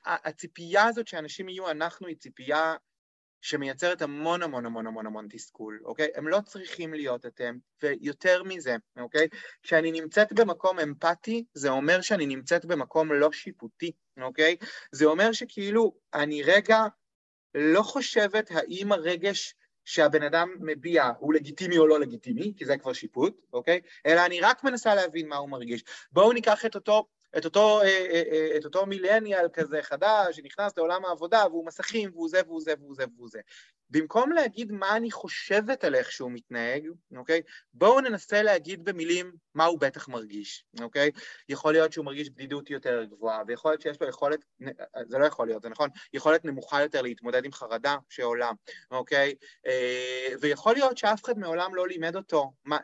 הציפייה הזאת שאנשים יהיו אנחנו היא ציפייה שמייצרת המון המון המון המון המון תסכול, אוקיי? הם לא צריכים להיות אתם, ויותר מזה, אוקיי? כשאני נמצאת במקום אמפתי, זה אומר שאני נמצאת במקום לא שיפוטי, אוקיי? זה אומר שכאילו אני רגע לא חושבת האם הרגש שהבן אדם מביע הוא לגיטימי או לא לגיטימי, כי זה כבר שיפוט, אוקיי? אלא אני רק מנסה להבין מה הוא מרגיש. בואו ניקח את אותו את אותו, אה, אה, אה, את אותו מילניאל כזה חדש, שנכנס לעולם העבודה, והוא מסכים, והוא זה, והוא זה, והוא זה, והוא זה. במקום להגיד מה אני חושבת על איך שהוא מתנהג, אוקיי? בואו ננסה להגיד במילים מה הוא בטח מרגיש, אוקיי? יכול להיות שהוא מרגיש בדידות יותר גבוהה, ויכול להיות שיש לו יכולת, זה לא יכול להיות, זה נכון, יכולת נמוכה יותר להתמודד עם חרדה שעולה, אוקיי? ויכול להיות שאף אחד מעולם לא לימד אותו מה,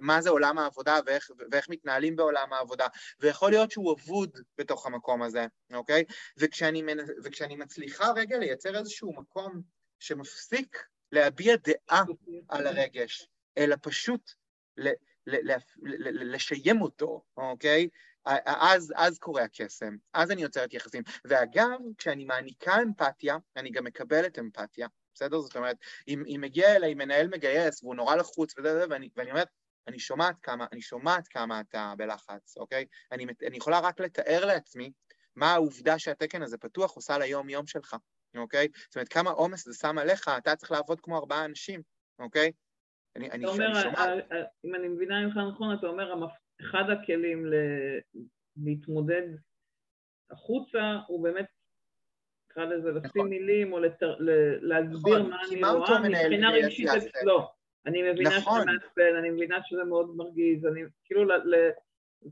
מה זה עולם העבודה ואיך, ואיך מתנהלים בעולם העבודה, ויכול להיות שהוא אבוד בתוך המקום הזה, אוקיי? וכשאני, וכשאני מצליחה רגע לייצר איזשהו מקום שמפסיק להביע דעה על הרגש, אלא פשוט ל, ל, ל, לשיים אותו, אוקיי? אז, אז קורה הקסם, אז אני יוצרת יחסים. ואגב, כשאני מעניקה אמפתיה, אני גם מקבלת אמפתיה, בסדר? זאת אומרת, אם, אם מגיע אליי מנהל מגייס והוא נורא לחוץ וזה, ואני, ואני אומרת, אני שומעת כמה, אני שומעת כמה אתה בלחץ, אוקיי? אני, אני יכולה רק לתאר לעצמי מה העובדה שהתקן הזה פתוח עושה ליום-יום שלך, אוקיי? זאת אומרת, כמה עומס זה שם עליך, אתה צריך לעבוד כמו ארבעה אנשים, אוקיי? אני, אני, אומר, אני שומעת... אם אני מבינה ממך נכון, אתה אומר, אחד הכלים ל... להתמודד החוצה הוא באמת, נקרא לזה, לשים נכון. מילים או לתר... להסביר נכון, מה אני רואה, מבחינה רגשית, לא. אני מבינה נכון. שזה מעצבן, אני מבינה שזה מאוד מרגיז, אני כאילו ל...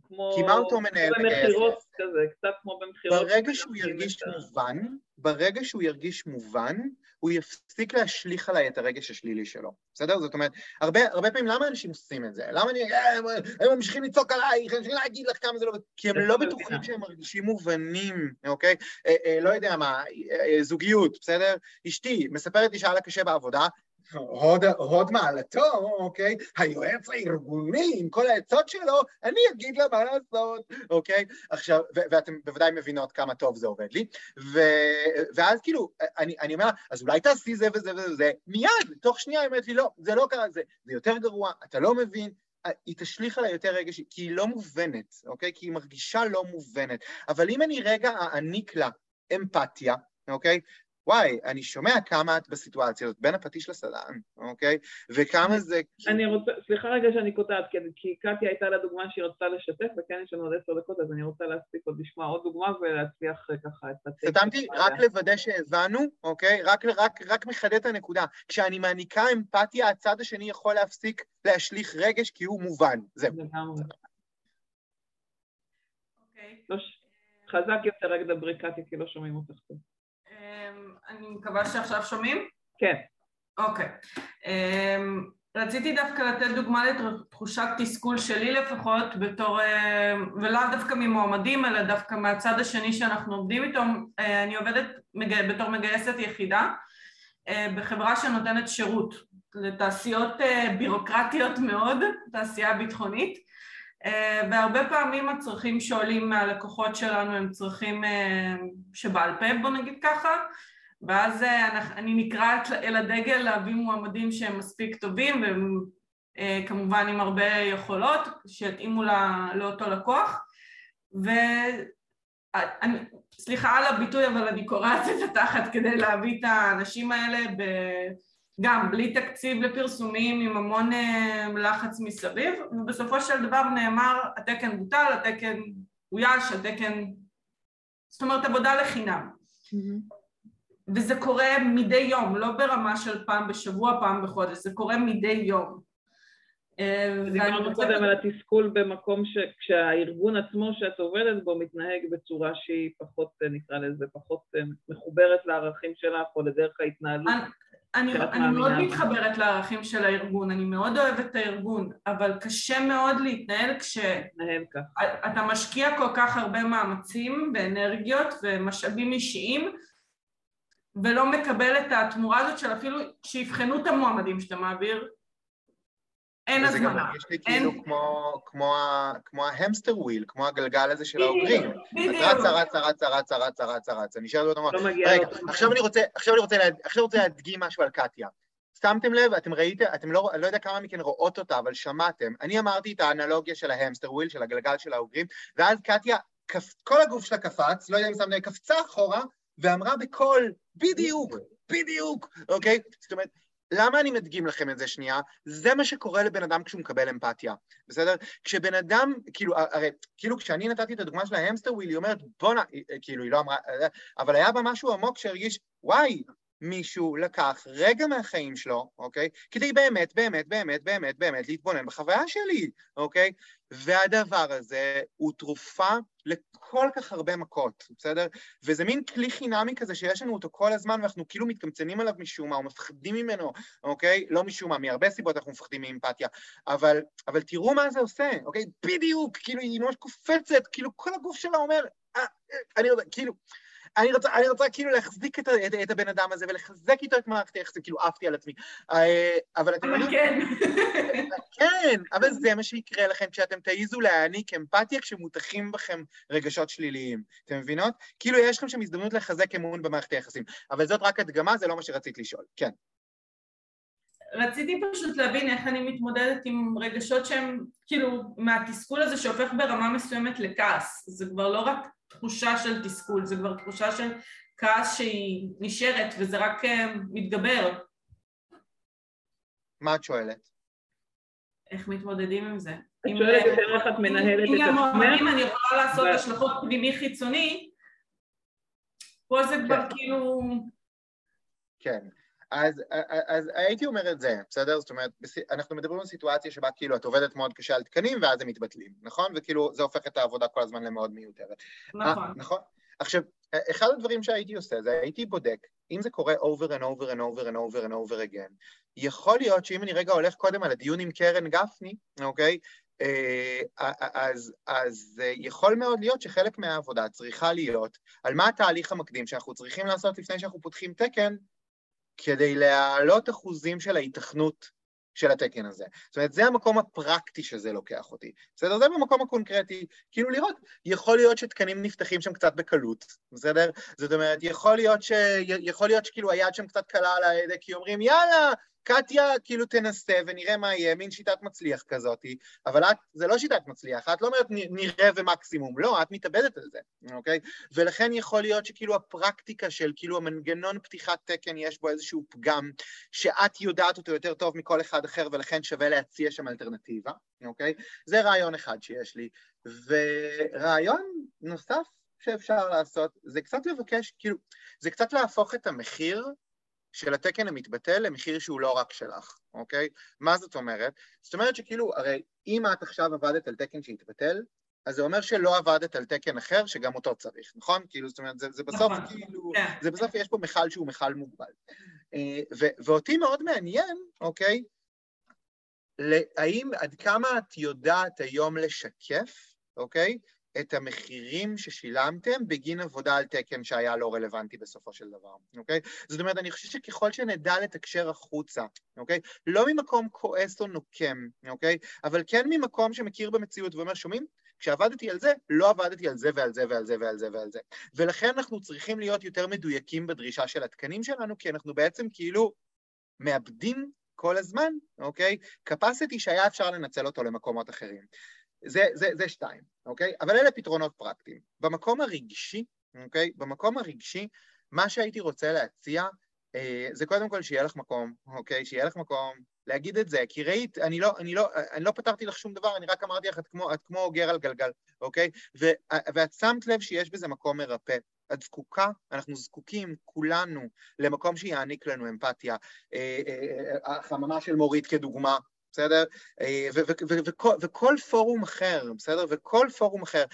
כמו... כי מה אותו מנהל מגייס? כזה, קצת כמו במכירות. ברגע שהוא ירגיש מובן, ברגע שהוא ירגיש מובן, הוא יפסיק להשליך עליי את הרגש השלילי שלו, בסדר? זאת אומרת, הרבה, הרבה פעמים למה אנשים עושים את זה? למה אני... אה, הם ממשיכים לצעוק עליי, הם ממשיכים להגיד לך כמה זה לא... כי הם לא בטוחים שהם מרגישים מובנים, אוקיי? אה, אה, לא יודע מה, זוגיות, בסדר? אשתי מספרת לי שהיה לה קשה בעבודה, הוד, הוד מעלתו, אוקיי? היועץ הארגוני עם כל העצות שלו, אני אגיד לה מה לעשות, אוקיי? עכשיו, ואתם בוודאי מבינות כמה טוב זה עובד לי, ואז כאילו, אני, אני אומר, אז אולי תעשי זה וזה וזה מיד, תוך שנייה היא אומרת לי, לא, זה לא קרה, זה, זה יותר גרוע, אתה לא מבין, היא תשליך עליי יותר רגש, כי היא לא מובנת, אוקיי? כי היא מרגישה לא מובנת. אבל אם אני רגע אעניק לה אמפתיה, אוקיי? וואי, אני שומע כמה את בסיטואציה הזאת, בין הפטיש לסדן, אוקיי? וכמה זה... אני רוצה, סליחה רגע שאני קוטעת, כי קטיה הייתה לה דוגמה שהיא רצתה לשתף, וכן יש לנו עוד עשר דקות, אז אני רוצה להספיק עוד לשמוע עוד דוגמה ולהצליח אה, ככה את הטקסט. סתמתי רק לוודא שהבנו, אוקיי? רק, רק, רק מחדד את הנקודה. כשאני מעניקה אמפתיה, הצד השני יכול להפסיק להשליך רגש כי הוא מובן. זהו. לגמרי. אוקיי. לא חזק יותר, רק דברי קטיה, כי לא שומעים אותך טוב. אמ, אני מקווה שעכשיו שומעים? כן. אוקיי. אמ, רציתי דווקא לתת דוגמה לתחושת תסכול שלי לפחות, בתור, אה, ולאו דווקא ממועמדים, אלא דווקא מהצד השני שאנחנו עובדים איתו. אה, אני עובדת בתור מגייסת יחידה אה, בחברה שנותנת שירות לתעשיות בירוקרטיות מאוד, תעשייה ביטחונית, והרבה פעמים הצרכים שעולים מהלקוחות שלנו הם צרכים שבעל פה, בוא נגיד ככה, ואז אה, אני נקראת אל הדגל להביא מועמדים שהם מספיק טובים וכמובן אה, עם הרבה יכולות שיתאימו לאותו לקוח. ואני, סליחה על הביטוי אבל אני קורעת את התחת כדי להביא את האנשים האלה ב... גם בלי תקציב לפרסומים עם המון אה, לחץ מסביב ובסופו של דבר נאמר התקן בוטל, התקן אויש, התקן זאת אומרת עבודה לחינם mm-hmm. וזה קורה מדי יום, לא ברמה של פעם בשבוע, פעם בחודש, זה קורה מדי יום. אה, דיברנו קודם על התסכול במקום כשהארגון עצמו שאת עובדת בו מתנהג בצורה שהיא פחות, אה, נקרא לזה, פחות מחוברת לערכים שלך או לדרך ההתנהלות. אני, אני מאוד מתחברת לערכים של הארגון, אני מאוד אוהבת את הארגון, אבל קשה מאוד להתנהל כשאתה משקיע כל כך הרבה מאמצים ואנרגיות ומשאבים אישיים ולא מקבל את התמורה הזאת של אפילו שיבחנו את המועמדים שאתה מעביר, אין הזמנה. וזה גם מרגיש לי כאילו כמו, כמו, כמו ה hamster wheel, כמו הגלגל הזה של האוגרים. בדיוק. את רצה, רצה, רצה, רצה, רצה, רצה, רצה, באותו מקום. לא רגע, עכשיו אני רוצה, עכשיו אני רוצה, אני להדגים משהו על קטיה. שמתם לב, אתם ראיתם, אתם לא, אני לא יודע כמה מכן רואות אותה, אבל שמעתם. אני אמרתי את האנלוגיה של ה hamster wheel, של הגלגל של האוגרים, ואז קטיה, כל הגוף שלה קפץ, לא יודע אם שמתם לב, קפצה אחורה, ואמרה בקול, בדיוק, בדיוק, אוקיי? זאת אומרת, למה אני מדגים לכם את זה שנייה? זה מה שקורה לבן אדם כשהוא מקבל אמפתיה, בסדר? כשבן אדם, כאילו, הרי, כאילו כשאני נתתי את הדוגמה של ה hamster wheel, היא אומרת, בואנה, כאילו, היא לא אמרה, אבל היה בה משהו עמוק שהרגיש, וואי, מישהו לקח רגע מהחיים שלו, אוקיי? כדי באמת, באמת, באמת, באמת, באמת להתבונן בחוויה שלי, אוקיי? והדבר הזה הוא תרופה לכל כך הרבה מכות, בסדר? וזה מין כלי חינמי כזה שיש לנו אותו כל הזמן ואנחנו כאילו מתקמצנים עליו משום מה או מפחדים ממנו, אוקיי? לא משום מה, מהרבה סיבות אנחנו מפחדים מאמפתיה, אבל, אבל תראו מה זה עושה, אוקיי? בדיוק, כאילו היא ממש קופצת, כאילו כל הגוף שלה אומר, אה, אה אני לא יודע, כאילו... אני רוצה, אני רוצה כאילו להחזיק את, את, את הבן אדם הזה ולחזק איתו את מערכת היחסים, כאילו עפתי על עצמי. אה, אבל אתם יודעים... כן. כן, אבל זה מה שיקרה לכם כשאתם תעיזו להעניק אמפתיה כשמוטחים בכם רגשות שליליים. אתם מבינות? כאילו יש לכם שם הזדמנות לחזק אמון במערכת היחסים. אבל זאת רק הדגמה, זה לא מה שרצית לשאול. כן. רציתי פשוט להבין איך אני מתמודדת עם רגשות שהם כאילו מהתסכול הזה שהופך ברמה מסוימת לכעס. זה כבר לא רק תחושה של תסכול, זה כבר תחושה של כעס שהיא נשארת וזה רק אה, מתגבר. מה את שואלת? איך מתמודדים עם זה? את שואלת יותר איך את מנהלת את עצמך? אם אני יכולה לעשות השלכות פנימי חיצוני, פה זה כבר כן. כאילו... כן. אז, אז הייתי אומר את זה, בסדר? זאת אומרת, אנחנו מדברים על סיטואציה שבה כאילו את עובדת מאוד קשה על תקנים ואז הם מתבטלים, נכון? וכאילו זה הופך את העבודה כל הזמן למאוד מיותרת. נכון. 아, נכון? עכשיו, אחד הדברים שהייתי עושה זה הייתי בודק, אם זה קורה over and over and over and over and over again, יכול להיות שאם אני רגע הולך קודם על הדיון עם קרן גפני, אוקיי? אה, אז, אז יכול מאוד להיות שחלק מהעבודה צריכה להיות על מה התהליך המקדים שאנחנו צריכים לעשות לפני שאנחנו פותחים תקן כדי להעלות אחוזים של ההיתכנות של התקן הזה. זאת אומרת, זה המקום הפרקטי שזה לוקח אותי. בסדר? זה במקום הקונקרטי. כאילו לראות, יכול להיות שתקנים נפתחים שם קצת בקלות, בסדר? זאת אומרת, יכול להיות, ש... יכול להיות שכאילו היד שם קצת קלה על ההדק, כי אומרים, יאללה, קטיה כאילו תנסה ונראה מה יהיה, מין שיטת מצליח כזאת, אבל את, זה לא שיטת מצליח, את לא אומרת נראה ומקסימום, לא, את מתאבדת על זה, אוקיי? ולכן יכול להיות שכאילו הפרקטיקה של כאילו המנגנון פתיחת תקן יש בו איזשהו פגם, שאת יודעת אותו יותר טוב מכל אחד אחר ולכן שווה להציע שם אלטרנטיבה, אוקיי? זה רעיון אחד שיש לי. ורעיון נוסף שאפשר לעשות, זה קצת לבקש, כאילו, זה קצת להפוך את המחיר של התקן המתבטל למחיר שהוא לא רק שלך, אוקיי? מה זאת אומרת? זאת אומרת שכאילו, הרי אם את עכשיו עבדת על תקן שהתבטל, אז זה אומר שלא עבדת על תקן אחר שגם אותו צריך, נכון? כאילו, זאת אומרת, זה, זה בסוף נכון. כאילו, כן. זה בסוף יש פה מכל שהוא מכל מוגבל. אה, ו- ואותי מאוד מעניין, אוקיי? האם, עד כמה את יודעת היום לשקף, אוקיי? את המחירים ששילמתם בגין עבודה על תקן שהיה לא רלוונטי בסופו של דבר, אוקיי? זאת אומרת, אני חושב שככל שנדע לתקשר החוצה, אוקיי? לא ממקום כועס או נוקם, אוקיי? אבל כן ממקום שמכיר במציאות ואומר, שומעים? כשעבדתי על זה, לא עבדתי על זה ועל זה ועל זה ועל זה ועל זה. ולכן אנחנו צריכים להיות יותר מדויקים בדרישה של התקנים שלנו, כי אנחנו בעצם כאילו מאבדים כל הזמן, אוקיי? capacity שהיה אפשר לנצל אותו למקומות אחרים. זה, זה, זה שתיים, אוקיי? אבל אלה פתרונות פרקטיים. במקום הרגשי, אוקיי? במקום הרגשי, מה שהייתי רוצה להציע אה, זה קודם כל שיהיה לך מקום, אוקיי? שיהיה לך מקום להגיד את זה, כי ראית, אני לא, אני לא, אני לא פתרתי לך שום דבר, אני רק אמרתי לך, את כמו, את כמו גר על גלגל, אוקיי? ו, ואת שמת לב שיש בזה מקום מרפא. את זקוקה, אנחנו זקוקים כולנו למקום שיעניק לנו אמפתיה. אה, אה, החממה של מורית כדוגמה, בסדר? וכל פורום אחר, בסדר? וכל פורום אחר.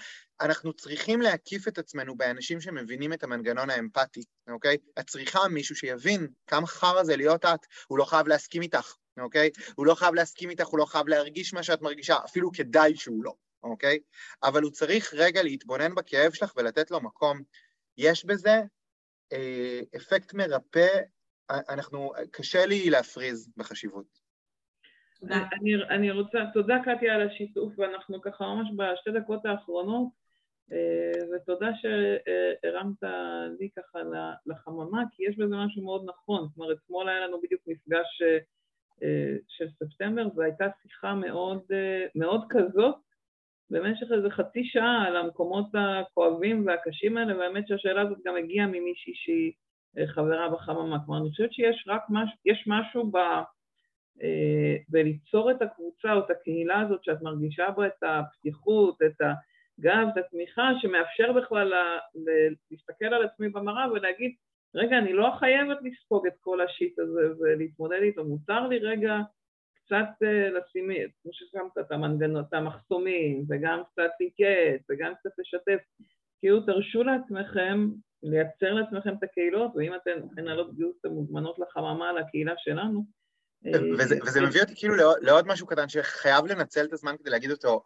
אנחנו צריכים להקיף את עצמנו באנשים שמבינים את המנגנון האמפתי, אוקיי? את צריכה מישהו שיבין כמה חרא זה להיות את, הוא לא חייב להסכים איתך, אוקיי? הוא לא חייב להסכים איתך, הוא לא חייב להרגיש מה שאת מרגישה, אפילו כדאי שהוא לא, אוקיי? אבל הוא צריך רגע להתבונן בכאב שלך ולתת לו מקום. יש בזה אה, אפקט מרפא, אנחנו, קשה לי להפריז בחשיבות. אני, אני רוצה, תודה קטיה על השיתוף, ואנחנו ככה ממש בשתי דקות האחרונות, אה, ותודה שהרמת לי ככה לחממה, כי יש בזה משהו מאוד נכון. זאת אומרת, אתמול היה לנו בדיוק מפגש אה, של ספטמבר, והייתה שיחה מאוד, אה, מאוד כזאת, במשך איזה חצי שעה על המקומות הכואבים והקשים האלה, והאמת שהשאלה הזאת גם הגיעה ממישהי שהיא חברה בחממה. כלומר, אני חושבת שיש רק יש משהו ב... וליצור את הקבוצה או את הקהילה הזאת שאת מרגישה בה את הפתיחות, את הגב, את התמיכה, שמאפשר בכלל להסתכל על עצמי במראה ולהגיד, רגע, אני לא חייבת לספוג את כל השיט הזה ולהתמודד איתו, מותר לי רגע קצת אה, לשים, כמו ששמת את המנגנות, את המחסומים, וגם קצת להתייעץ, וגם קצת לשתף. כאילו תרשו לעצמכם לייצר לעצמכם את הקהילות, ואם אתן מנהלות גיוס, אתן מוזמנות לחממה לקהילה שלנו, וזה, אה, וזה מביא אותי כאילו לעוד משהו קטן שחייב לנצל את הזמן כדי להגיד אותו.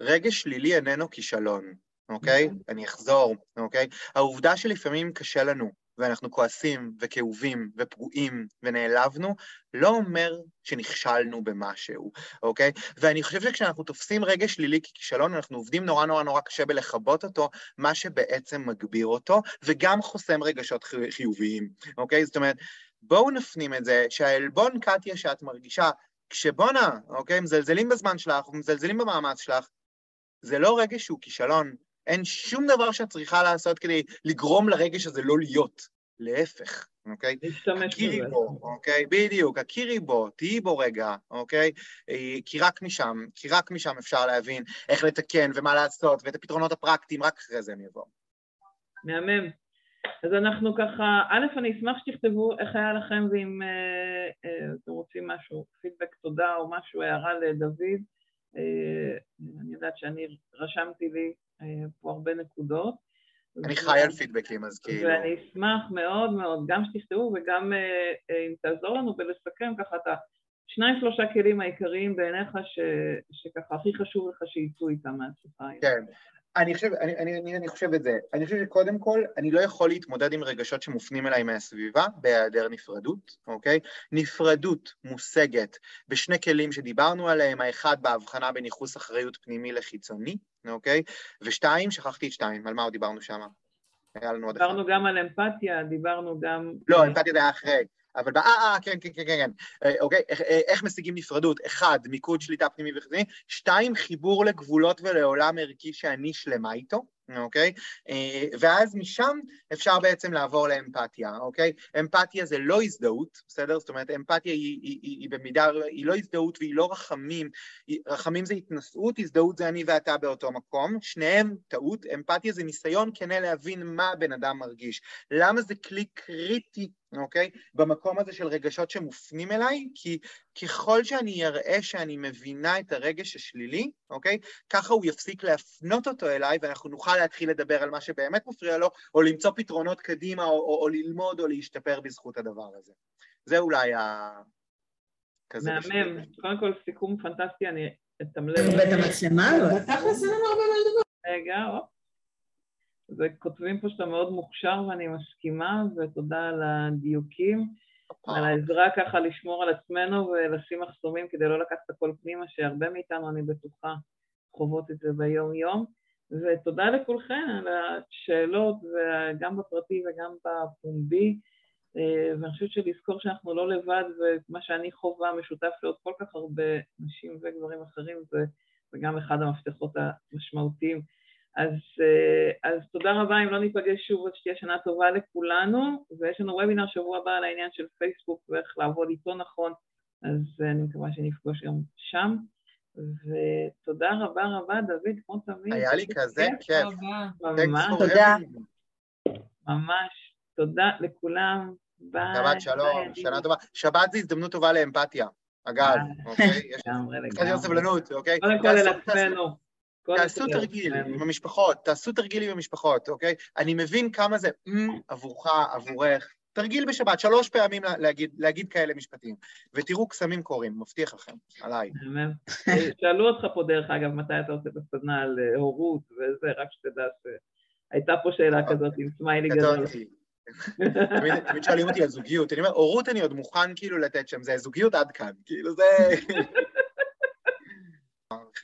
רגש שלילי איננו כישלון, אוקיי? נכון. אני אחזור, אוקיי? העובדה שלפעמים קשה לנו, ואנחנו כועסים וכאובים ופגועים ונעלבנו, לא אומר שנכשלנו במשהו, אוקיי? ואני חושב שכשאנחנו תופסים רגש שלילי ככישלון, אנחנו עובדים נורא נורא נורא קשה בלכבות אותו, מה שבעצם מגביר אותו, וגם חוסם רגשות חיוביים, אוקיי? זאת אומרת, בואו נפנים את זה, שהעלבון, קטיה, שאת מרגישה, כשבואנה, אוקיי, מזלזלים בזמן שלך, מזלזלים במאמץ שלך, זה לא רגש שהוא כישלון. אין שום דבר שאת צריכה לעשות כדי לגרום לרגש הזה לא להיות. להפך, אוקיי? בזה. בו, אוקיי? בדיוק, הכירי בו, תהיי בו רגע, אוקיי? אה, כי רק משם, כי רק משם אפשר להבין איך לתקן ומה לעשות, ואת הפתרונות הפרקטיים, רק אחרי זה הם יבואו. מהמם. אז אנחנו ככה, א', אני אשמח שתכתבו איך היה לכם ואם אה, אה, אתם רוצים משהו, פידבק תודה או משהו, הערה לדוד. אה, אני יודעת שאני רשמתי לי אה, פה הרבה נקודות. אני חי על פידבקים, אז כאילו... ואני אשמח מאוד מאוד, גם שתכתבו וגם אה, אה, אם תעזור לנו ולסכם ככה את השניים שלושה כלים העיקריים בעיניך ש, שככה הכי חשוב לך שיצאו איתם מהשיחה. כן, אני חושב, אני, אני, אני, אני חושב את זה. אני חושב שקודם כל, אני לא יכול להתמודד עם רגשות שמופנים אליי מהסביבה בהיעדר נפרדות, אוקיי? נפרדות מושגת בשני כלים שדיברנו עליהם, האחד בהבחנה בין ייחוס אחריות פנימי לחיצוני, אוקיי? ושתיים, שכחתי את שתיים, על מה עוד דיברנו שם? היה לנו עוד אחד. דיברנו גם על אמפתיה, דיברנו גם... לא, אמפתיה זה היה אחרי. אבל, אה, אה, כן, כן, כן, כן, כן, אוקיי, איך, אה, איך משיגים נפרדות? אחד, מיקוד שליטה פנימי וחיצוני, שתיים, חיבור לגבולות ולעולם ערכי שאני שלמה איתו, אוקיי? אה, ואז משם אפשר בעצם לעבור לאמפתיה, אוקיי? אמפתיה זה לא הזדהות, בסדר? זאת אומרת, אמפתיה היא, היא, היא, היא במידה, היא לא הזדהות והיא לא רחמים. רחמים זה התנשאות, הזדהות זה אני ואתה באותו מקום, שניהם טעות. אמפתיה זה ניסיון כנה להבין מה הבן אדם מרגיש. למה זה כלי קריטי אוקיי? במקום הזה של רגשות שמופנים אליי, כי ככל שאני אראה שאני מבינה את הרגש השלילי, אוקיי? ככה הוא יפסיק להפנות אותו אליי, ואנחנו נוכל להתחיל לדבר על מה שבאמת מפריע לו, או למצוא פתרונות קדימה, או, או, או ללמוד או להשתפר בזכות הדבר הזה. זה אולי כזה מהמם. קודם כל, סיכום פנטסטי, אני אתמלל. ואת המצלמה, לא? בתכלס אין לנו הרבה מה לדבר. רגע, הופ. וכותבים פה שאתה מאוד מוכשר ואני מסכימה, ותודה על הדיוקים, על העזרה ככה לשמור על עצמנו ולשים מחסומים כדי לא לקחת הכל פנימה, שהרבה מאיתנו, אני בטוחה, חוות את זה ביום-יום. ותודה לכולכם על השאלות, גם בפרטי וגם בפומבי. אה, ואני חושבת שלזכור שאנחנו לא לבד, ומה שאני חווה משותף לעוד כל כך הרבה נשים וגברים אחרים, זה גם אחד המפתחות המשמעותיים. אז, אה, אז תודה רבה, אם לא ניפגש שוב, אז שתהיה שנה טובה לכולנו, ויש לנו וובינר שבוע הבא על העניין של פייסבוק ואיך לעבוד איתו נכון, אז אה, אני מקווה שנפגוש גם שם. ותודה רבה רבה, דוד, כמו תמיד. היה לי כזה כיף. תודה. ממש, תודה. ממש. תודה לכולם. ביי. שבת שלום, שנה טובה. שבת זו הזדמנות טובה לאמפתיה, אגב, אוקיי? יש לגמרי. סבלנות, אוקיי? קודם כל אל עצמנו. תעשו תרגיל. עם המשפחות, תעשו תרגיל עם המשפחות, אוקיי? אני מבין כמה זה עבורך, עבורך. תרגיל בשבת, שלוש פעמים לה- להגיד, להגיד כאלה משפטים. ותראו קסמים קורים, מבטיח לכם, עליי. (laughs) שאלו אותך פה, דרך אגב, מתי אתה עושה את הסדנה על אה, הורות וזה, רק שתדע שהייתה פה שאלה כזאת עם סמיילי גדול. (laughs) תמיד שואלים אותי על זוגיות, אני אומר, הורות אני עוד מוכן כאילו לתת שם, זה זוגיות עד כאן, כאילו זה... (laughs)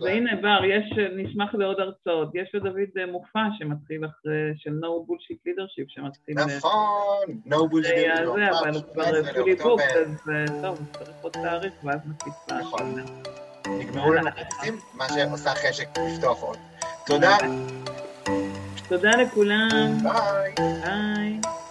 והנה, בר, יש, נשמח לעוד הרצאות. יש לדוד אה, מופע שמתחיל אחרי, של No Bullshit Leadership, שמתחיל... אה, נכון, no bullshit. אחרי הזה, אבל הוא כבר 17 פולי בוק. אז אה, טוב, צריך עוד תאריך, ואז נפיץ נכון. נגמרו לנו הכרטיסים, מה שעושה חשק לפתוח עוד. תודה, תודה לכולם, ביי. ביי.